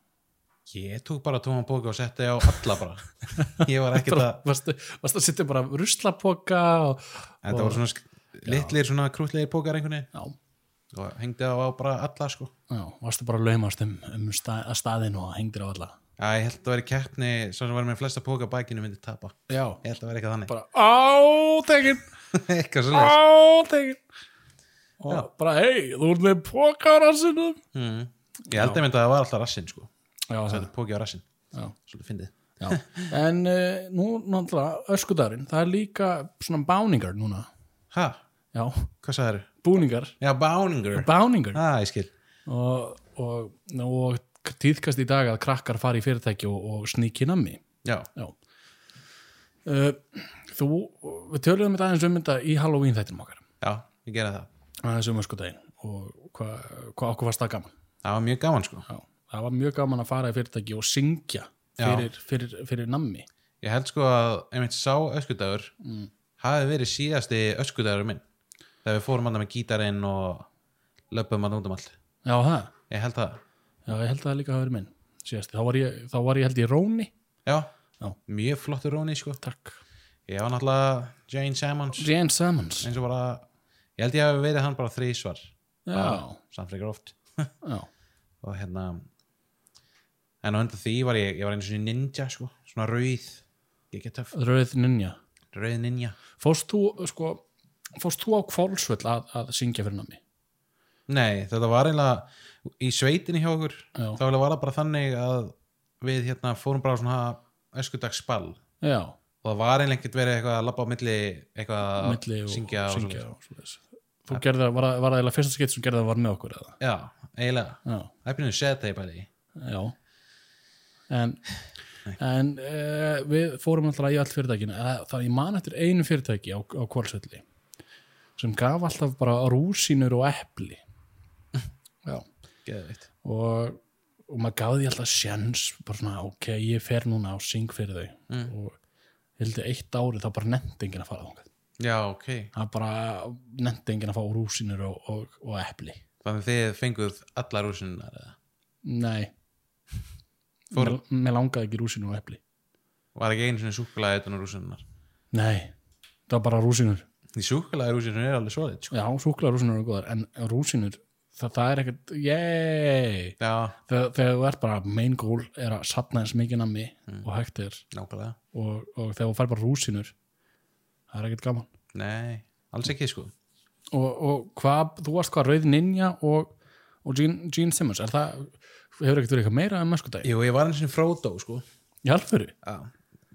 ég tók bara tóman póka og setti á alla bara. Ég var ekkert að varstu, varstu að setja bara ruslapóka og, þetta voru svona litlir svona krútlegir pókar einhvern veginn. Já, og hengdi á, á bara alla sko. Já, varstu bara að laumast um, um stað, staðin og hengdir á alla? Já, ég held að vera keppni svo sem var með flesta póka bækinu myndi tapa. Já, ég held að vera eitthvað þannig. Bara átegin eitthvað svo leys átegin og bara hei, þú ert með póka á rassinu mm. ég held að það var alltaf rassin sko. Já, það, þetta póki á rassin, já, svolítið fyndið. Já. en uh, nú náttúrulega öskudagurinn, það er líka svona báningar núna. Ha, já, hvað sagður? búningar. Já, báningur. Báningar. Ah, ég skil. Og, og, og tíðkast í dag að krakkar fari í fyrirtæki og, og sníki nammi. Já, já. Uh, þú, við töluðum þetta aðeins um þetta í Halloween þættinum okkar. Já, ég gera það aðeins um öskudaginn og hvað hva, okkur varst það gaman. Það var mjög gaman sko. Já, það var mjög gaman að fara í fyrirtæki og syngja fyrir, fyrir, fyrir nammi. Ég held sko að einmitt sá öskudagur Mm. hafi verið síðasti öskudagur minn þegar við fórum annað með gítarinn og löpum annað út um allt. Já, það, ég held það, já, ég held að það líka hafa verið minn síðast, þá var ég, þá var ég held ég Róni. Já, Já. mjög flottur róni sko. Takk. Ég var náttúrulega Jane Sammons. Jane Sammons. Eins og bara ég held ég hafi verið hann bara þrísvar Já, samt frekar oft. Og hérna en á undan því var ég, ég var einu svona ninja sko, svona rauð Rauð Ninja. Rauð ninja. Fórst þú, sko Fórst þú á kválsvöll að, að syngja fyrir nammi nei, þetta var eiginlega í sveitinni hjá okkur. Já. þá var það bara þannig að við hérna fórum bara svona öskudagsball Já, og það var eiginlega ekkert verið eitthvað að labba á milli eitthvað að og syngja og svona og svoleiðis. Þú gerði það, var það það eiginlega fyrsta skipt sem gerði það var með okkur eða? Já, eiginlega, það er byrjuð set þeir bæði. Já. En En uh, við fórum alltaf í all fyrirtækinu uh, það ég man eftir einu fyrirtæki á, á kválsvelli sem gaf alltaf bara rúsínur og epli. Já. Geðveitt og, og maður gaf því alltaf sjens bara svona ok, ég fer núna á syng fyrir þau. Mm. og hildi eitt ári þá bara nefndi enginn að fara þangað já, ok, það bara nefndi enginn að fá rúsínur og, og, og epli. Þannig þið fenguð allar rúsinunar eða? Nei. Fór- mér, mér langaði ekki rúsínur og epli. Var ekki einu svona súkulega utan rúsinunar nei, það var bara rúsínur. Því súkulega rúsinunar er alveg svoleitt sko. já, súkulega rúsínur eru góðar en rúsínur, það, það er ekkert yey þegar, þú ert bara main goal er að sapna eins mikið nammi og hægt er. Og, og þegar þú fær bara rúsínur það er ekkert gaman nei, alls ekki sko og, og hvað, þú varst hvað Rauð Ninja og, og Gene, Gene Simmons er það, hefur ekkert verið eitthvað meira en mennskudagi? Jú, ég var eins og Frodo sko Í alvöru? Já,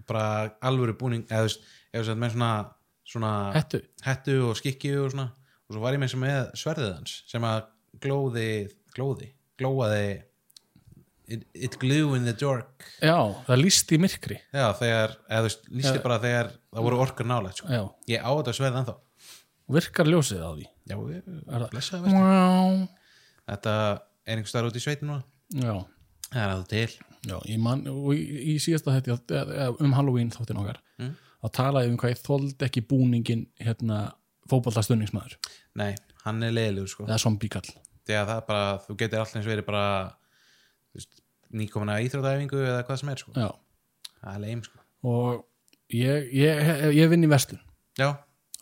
bara alvöru búning eða þú veist, þú veist, með svona svona Hettu? hettu og skikju og svona og svo var ég með með sverðið hans sem að glóði, glóði glóaði it, it glue in the dark. Já, það líst í myrkri. Já, þegar, eða þú veist, lísti bara þegar það voru orkur nálægt, sko. Já, ég á þetta sverð ennþá. Virkar ljósið á því? Já, Er það- verður Wow. þetta er einhvers staðar út í sveitinu núna. Já, það er að það til. Já, ég man og í, í síðasta þetta um Halloween þáttin okkar Mm. að tala um hvað ég þóldi ekki búningin hérna fótboltastunningsmaður nei, hann er leiðilegur, sko. Eða zombíkall. Þegar það er bara, þú getur alltaf eins verið bara þú veist, nýkomin að íþrótæfingu eða hvað sem er, sko. Það er leim, sko. Og ég, ég, ég vinn í vestlun já,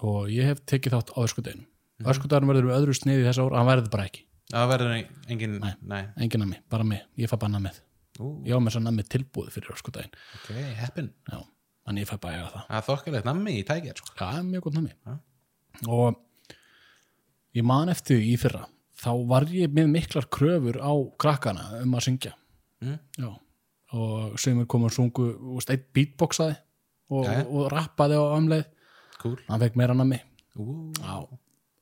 og ég hef tekið þátt á öskudeginum mm Mhm. öskudaginn verður með öðru sniði þess ára hann verður bara ekki, það verður engin Nei. nei. enginn að mig, bara mig. Ég fæ bara namið, Ú, ég á með svo namið tilbúið fyrir öskudaginn, ok, heppin. Þannig ég fæ bara eiga það. Það er þokkalegt nammi í tækir, sko. Já, mjög gott namið og ég man eftir í fyrra þá var ég með miklar kröfur á krakkana um að syngja. Mm. og sem er komið og sungu einn beatboxaði og, Jæja. og rappaði á amleið cool. Hann fekk meira namið Ú, Já,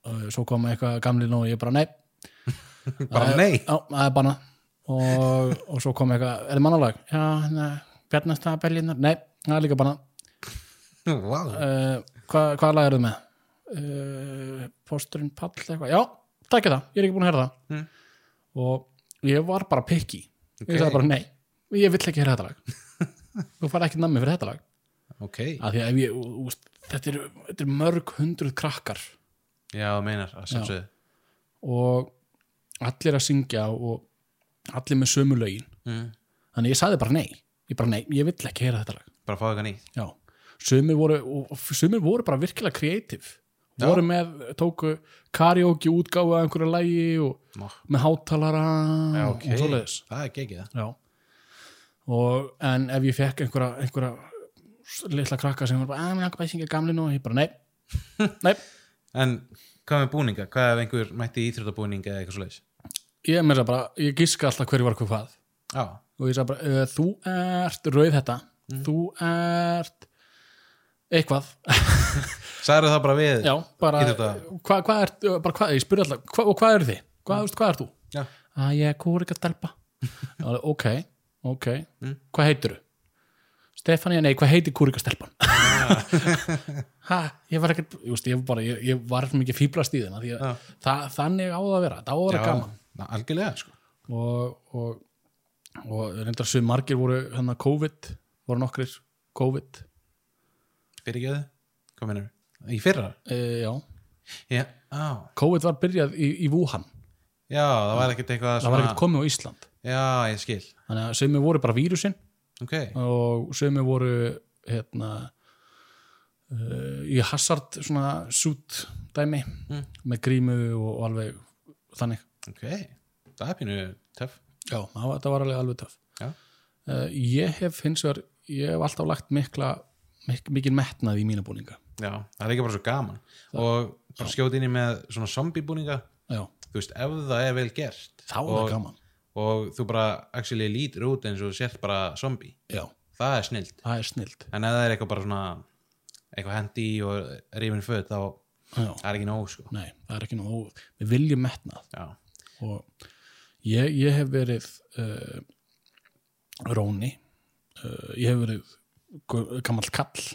og svo kom eitthvað gamlinn og ég bara nei. Bara Það nei? Já, það er bara og, og svo kom eitthvað, er þið mannalag? Já, Berlínar. Nei, það er líka bara wow. uh, Hvað hva lag er þið með? Uh, posturinn Pall eitthvað? Já, takk það, ég er ekki búin að heyra það. Mm. og ég var bara pikki Ok. ég sagði bara nei, ég vill ekki heyra þetta lag. Þú fara ekki nammi fyrir þetta lag. Ok, af því að ég, úst, þetta, er, þetta er mörg hundruð krakkar. Já, meinar að sjálfsögðu. Og allir að syngja og allir með sömu lögin. Mm. þannig ég sagði bara nei. Ég bara nei, ég vill ekki heyra þetta lag. Bara fá eitthvað nýtt. Sömur voru voru bara virkilega kreatív. Voru með, tóku karaoke útgáfu af einhverju lagi og Má. með hátalara já, ok, og svoleiðis. Það er það og, en ef ég fekk einhverja, einhverja litla krakka sem var bara, að mér langar bara að syngja gamli nú ég bara, nei, nei. En hvað með búninga, hvað ef einhver mætti í íþrótabúning eða eitthvað svoleiðis? Ég, meira að segja bara, ég gíska alltaf hverju var hvað. Já, og ég sagði bara, uh, þú ert rauð þetta þú ert eitthvað sagður það bara við já, bara, Íþrótta- hvað hva ert bara hvað, ég spurði alltaf, hva, og hvað eru þið hvað, mm. hvað ert þú? já, að ég er kúrika stelpa Já, ok, ok Mm. hvað heitir þú? Stefania, nei, hvað heitir ha, ég var ekkert just, ég, var bara, ég, var svo mikið fýblast í að Já. það, þannig á það að vera það á að vera gaman na, algjörlega sko og, og, og reyndar sem margir voru hann að COVID voru nokkrir COVID þau, hvað meinar í fyrra, e, já, já, á, COVID var byrjað í, í Wuhan. Já, það var ekkert eitthvað það var ekkert komið á Ísland. Já, ég skil, þannig að sem voru bara vírusinn. Ok. Og sem voru hérna uh, í hazard svona suit dæmi Mm. með grímu og, alveg þannig. Ok, það er pínu töff. Já, það var, alveg alveg töff. Uh, ég hef hins vegar ég hef alltaf lagt mikla mik mikil metnað í mína búninga. Já, það er líka bara svo gaman. Og bara skjóti inn í með svona zombie-búninga já, þú veist, ef það er vel gert þá er það gaman. og þú bara actually lítur út eins og sért bara zombie. Já, það er snilt, það en ef það er eitthvað bara svona eitthvað hendi og rifin föt þá það er ekki nóg sko. Nei, það er ekki nú við viljum metnað. Og ég, ég hef verið uh, Róni. Uh, ég hef verið gamall kall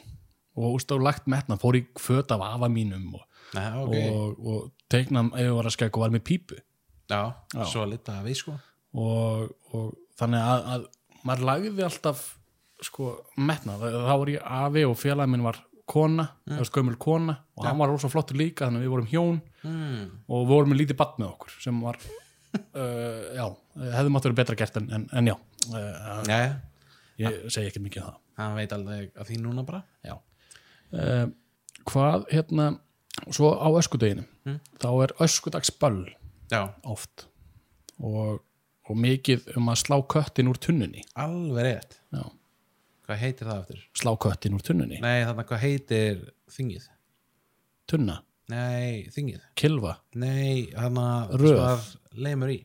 og úst, og lagt metnað, fór í föt af afa mínum og, Nei, ok, og, og teiknam ef ég var að skegg og var með pípu. Já, Já. svo lita við sko. Og, og þannig að, að maður lagði alltaf sko metnað, þá var ég afi og félagi minn var kona, mm. eða skömmul kona og hann var rosa flottur líka, þannig að við vorum hjón mm. og við vorum með lítið badd með okkur sem var uh, já, hefði mátt verið betra gert en, en, en já. Uh, já, ég segi ekki mikið um það. Hann veit alveg að því núna bara. Uh, hvað hérna svo á öskudeginu Mm. þá er öskudagsböll oft. Og, og mikið um að slá köttin úr tunnunni. Alveg rétt. Já, hvað heitir það aftur? slá köttin úr tunnunni. Nei, þannig hvað heitir þingið? tunna, nei, þingið. Kilva, nei, hann að lemur í.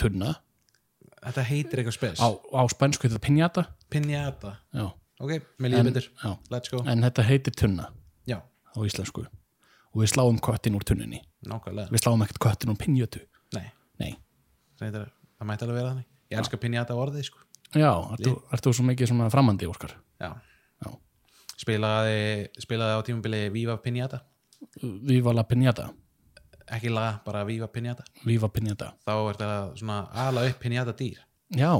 Tunna þetta heitir eitthvað spes. Á, á spænsku þetta pinjata pinjata, já. ok, með lífið betur. já. let's go, en þetta heitir tunna já, á íslensku. Og við sláum köttin úr tunninni. Nákvæmlega. Við sláum ekkert köttin úr pinjötu. Nei, nei, það, heitir, það mætti alveg vera þannig. Ég elska pinjata orðið, sko. Já, ertu, ertu svo mikið svona framandi, Óskar? Já, Já. spilaði spilaði á tímabili Viva Pinjata Viva la pinjata, ekki laga, bara Viva Pinjata Viva pinjata þá er þetta svona ala upp Pinjata dýr. Já,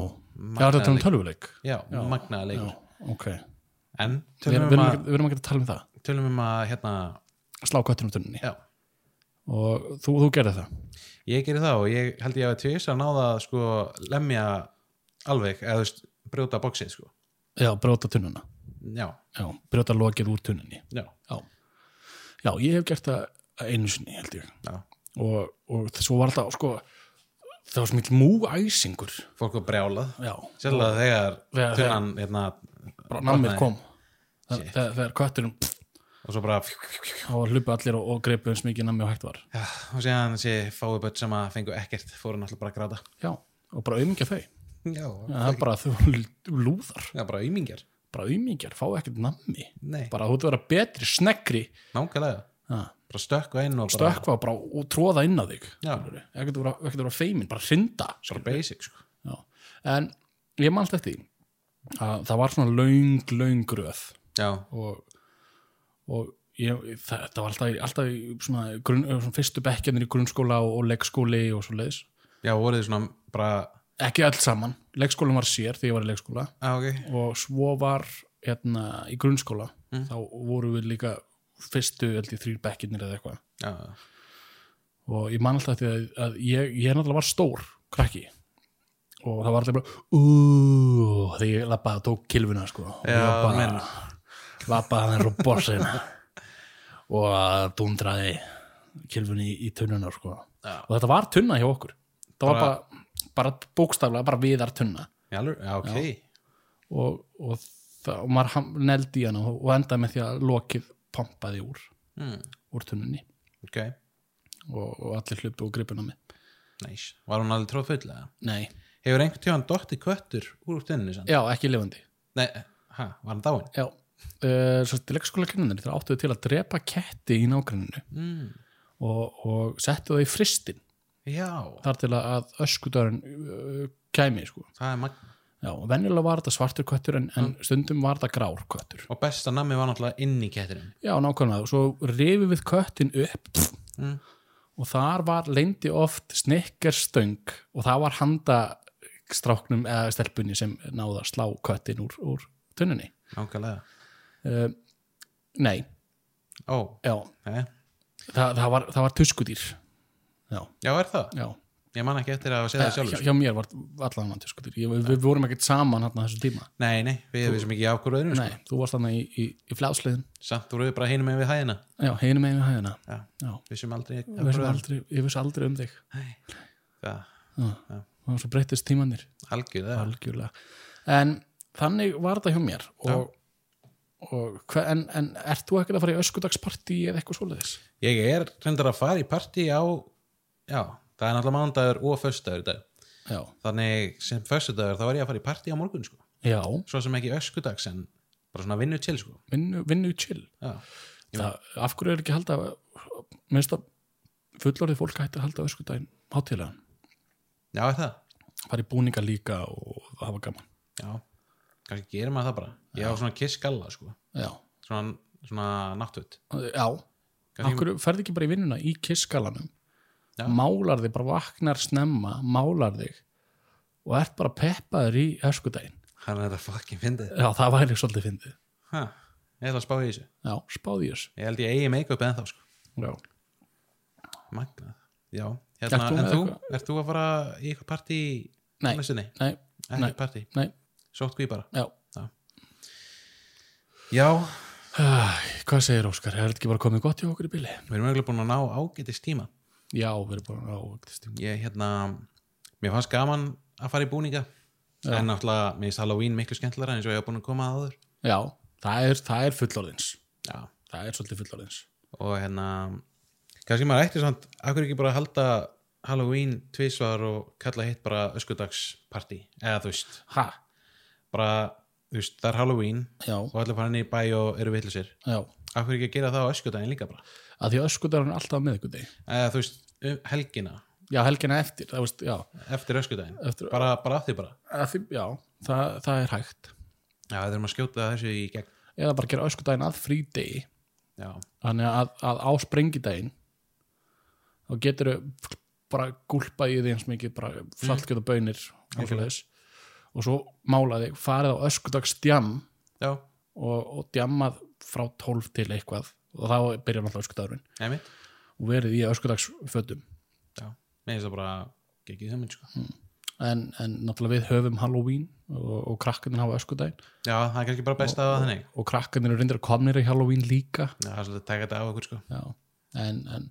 það er þetta um tölvuleik. Já, já, leikur. Ok. En við erum, um, ekki, að tala um það. Tölum um að hérna, slá köttin úr tunninni já, og þú, þú gerði það? Ég gerir það og ég held ég að tvís að náða sko lemja alveg, eða brjóta bóksið sko, já, brjóta tunnuna. Já, brjóta lokið úr tunninni já, já ég hef gert það einu sinni held ég. Já. Og, og svo var þetta sko það var svo mikil múæsingur fólk var brjálað, já, sérlega þegar Þegar- tunnan, hérna nammið kom. Shit. þegar, þegar kötturinn pff, og svo bara var hlupu allir og, og greipu eins mikið nammi og hægt var. Já, og séðan þessi fái börn sem að fengu ekkert fóru náttúrulega bara að gráta. Já, og bara auðmingja þau. Já, það er bara þau lúðar. Já bara ymingjar bara auðmingjar, fá ekkert nammi. Bara þú ert að vera betri, sneggri nákvæmlega. Ja, bara stökkva inn og bara, stökkva bara og tróða inn að þig ekkert að vera, feimin, bara hrinda bara basic sko. En ég manst eftir því að það var svona löng gröð. Já, og, og ég, þetta var alltaf, í- alltaf í svona, grunn, svona fyrstu bekkjarnir í grunnskóla og, og leikskóli og svo leiðis já, voruð þið svona bara, ekki öll saman, leikskólinn var sér þegar ég var í leikskóla. Já ok. Og svo var hérna í grunnskóla Mm. þá voru við líka fyrstu þrýr bekkjarnir eða eitthvað. Já, og ég man alltaf því að, að ég, ég náttúrulega var stór krakki. Og það var alltaf bara úúúú þegar ég lappaði og tók kilvuna sko. Og menn. bara lappaði hann og borsina og að dundraði kilvunni í, í tunnuna sko. Já. og þetta var tunna hjá okkur. Það var Bara- bara, bara bókstaflega bara viðar tunna. Já, alveg- já ok. Og, og, það, og maður neldi í hana og, og endaði með því að lokið pompaði úr, mm, úr tunnunni. Ok, og, og allir hlupu og gripuna með næs var hún alveg tróð full eða? nei, hefur einhvern tíðan dotti köttur úr tunni sann? já, ekki lifandi. Nei, ha, var hann dáin? Já, uh, svo til leikskóla kennanir þeir áttuðu til að drepa ketti í nágranninu Mm. og, og settu það í fristin já, þar til að öskudörun uh, kæmi sko. það er magna Já, og venjulega var þetta svartur köttur en, en stundum var þetta grár köttur. Og besta nammi var náttúrulega inn í kettinum. Já, nákvæmlega, og svo rifið við köttin upp. Mm. og þar var leindi oft snikkerstöng og það var handa stráknum eða stelpunni sem náða að slá köttin úr, úr tunnunni. Nákvæmlega. Uh, Nei, ó, já, nei, það, það, var, það var tuskudýr. Já, já er það? Já ég man ekki eftir að segja það hjá, sjálfur. sko. hjá mér var allan hann ég, við, við vorum ekkert saman hann þessu tíma. Nei, nei, við vissum ekki af hverju öðrum sko. Nei, þú varst þannig í, í, í fljáðsliðin samt voru við bara hinum með við hæðina. Já, hinum megin við hæðina. Já, Já, vissum aldrei öðrum. aldrei, ég vissi aldrei um þig. Það, Já, og svo breyttist tímanir algjörlega. Algjörlega. En þannig var þetta hjá mér og, og hver, en, en ert þú ekkert að fara í öskudagspartí eða eitthvað svoleiðis? ég er reyndar að fara í partí á já, það er náttúrulega mándagur og föstudagur í dag. Já, þannig sem föstudagur þá var ég að fara í partí á morgun sko. já. Svo sem ekki öskudags en bara svona vinnu til sko. vinnu, vinnu chill? Já, það, af hverju er ekki að halda minnst að fullorðið fólk hætti að halda öskudaginn hátíðlegan. Já er það? Fara í búninga líka og hafa gaman. Já, kannski gerir maður það bara. Ég á svona kiss galla sko. já, svona, svona náttútt já. Af hverju ferði ekki bara í vinnuna í kisskalanum Já. málar þig, bara vaknar snemma málar þig og ert bara peppaður í öskudaginn. Hann er þetta fucking fyndið. Já, það væri svolítið fyndið. Ha, ég ætla að spá í þessu. Já, spáði í þessu. Ég held ég eigi make-up ennþá sko. já, magnað. Já, Ert hérna, þú en með þú, eitthvað? ert þú að fara í eitthvað partí Nei. nei, ekki Nei. partí, nei, sótt hví bara? Já. Já, Æ, hvað segir Óskar, er þetta ekki bara komið gott hjá okkur í bili? við erum eiginlega búin að ná ágætist tíma já, við erum bara á tíma. ég hérna mér fannst gaman að fara í búninga. Já. en náttúrulega, mér finnst Halloween miklu skemmtilega eins og ég hef búin að koma að áður. Já, það er, það er fullorðins. Já. það er svolítið fullorðins. Og hérna kannski maður ætti samt, akkur ekki bara að halda Halloween tvisvar og kalla hitt bara öskudagsparty eða þú veist, ha, bara þú veist, það er Halloween já, og allir fara inn í bæ og eru vitlusir já. Akkur ekki að gera það á öskudaginn líka bara að því öskudagur er alltaf með ykkur deg eða þú veist, um helgina. Já, helgina eftir, veist, já, eftir öskudaginn, eftir, bara, bara að því bara. Að því, já það, það er hægt. Já, það þurfum að skjóta þessu í gegn. Eða bara gera öskudaginn að frídegi. Þannig að, að á sprengidaginn þá getur bara gúlpa í því eins mikið bara saltkjöt og bönir og svo málaði farið á öskudagsdjam já, og, og djammað frá 12 til eitthvað og þá byrjar náttúrulega öskudagurinn. Og verið í öskudagsfötum. Já, með þess að bara gekk það mynd sko en, en náttúrulega við höfum Halloween og, og krakkarnir hafa öskudaginn. Já, það er kannski bara best að það þannig. og krakkarnir eru reyndir að komnir í Halloween líka. Já, það er svolítið að taka þetta á okkur sko. Já. En, en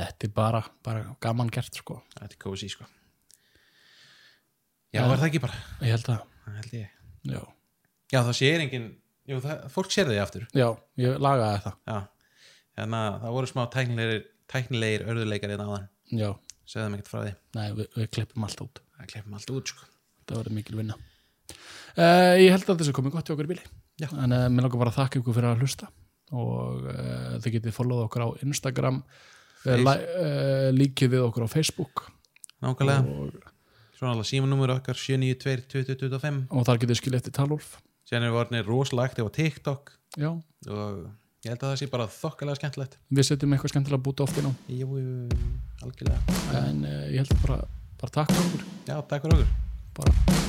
þetta er bara, bara gaman gert sko. Þetta er kósi sko. Já, var það ekki bara? Ég held að það já, já, það sér engin, jú, það, fólk sér þig aftur. Já ég lagaði það. Já, þannig að það voru smá tæknilegir tæknilegir örðuleikar hérna áðan. Já, segðum ekkert frá því, nei, við, við klippum allt út. Það kleppum allt út sko. Það verður mikil vinna. Uh, ég held að þessu komið gott í okkur bíli Já. en uh, mér langar bara að þakka ykkur fyrir að hlusta. Og uh, þið getið followað okkur á Instagram. Líkið við okkur á Facebook. Nákvæmlega, svona alveg símanúmer okkar 792-2025 og þar getið skilja eftir talolf síðan er vornir rosalega aktiv á TikTok. Já, og ég held að það sé bara þokkalega skemmtilegt. Við setjum eitthvað skemmtilega búti oft inn á. Jú, jú, algjörlega. En uh, ég held að bara, bara takk fyrir okkur. Já, takk fyrir okkur. Bara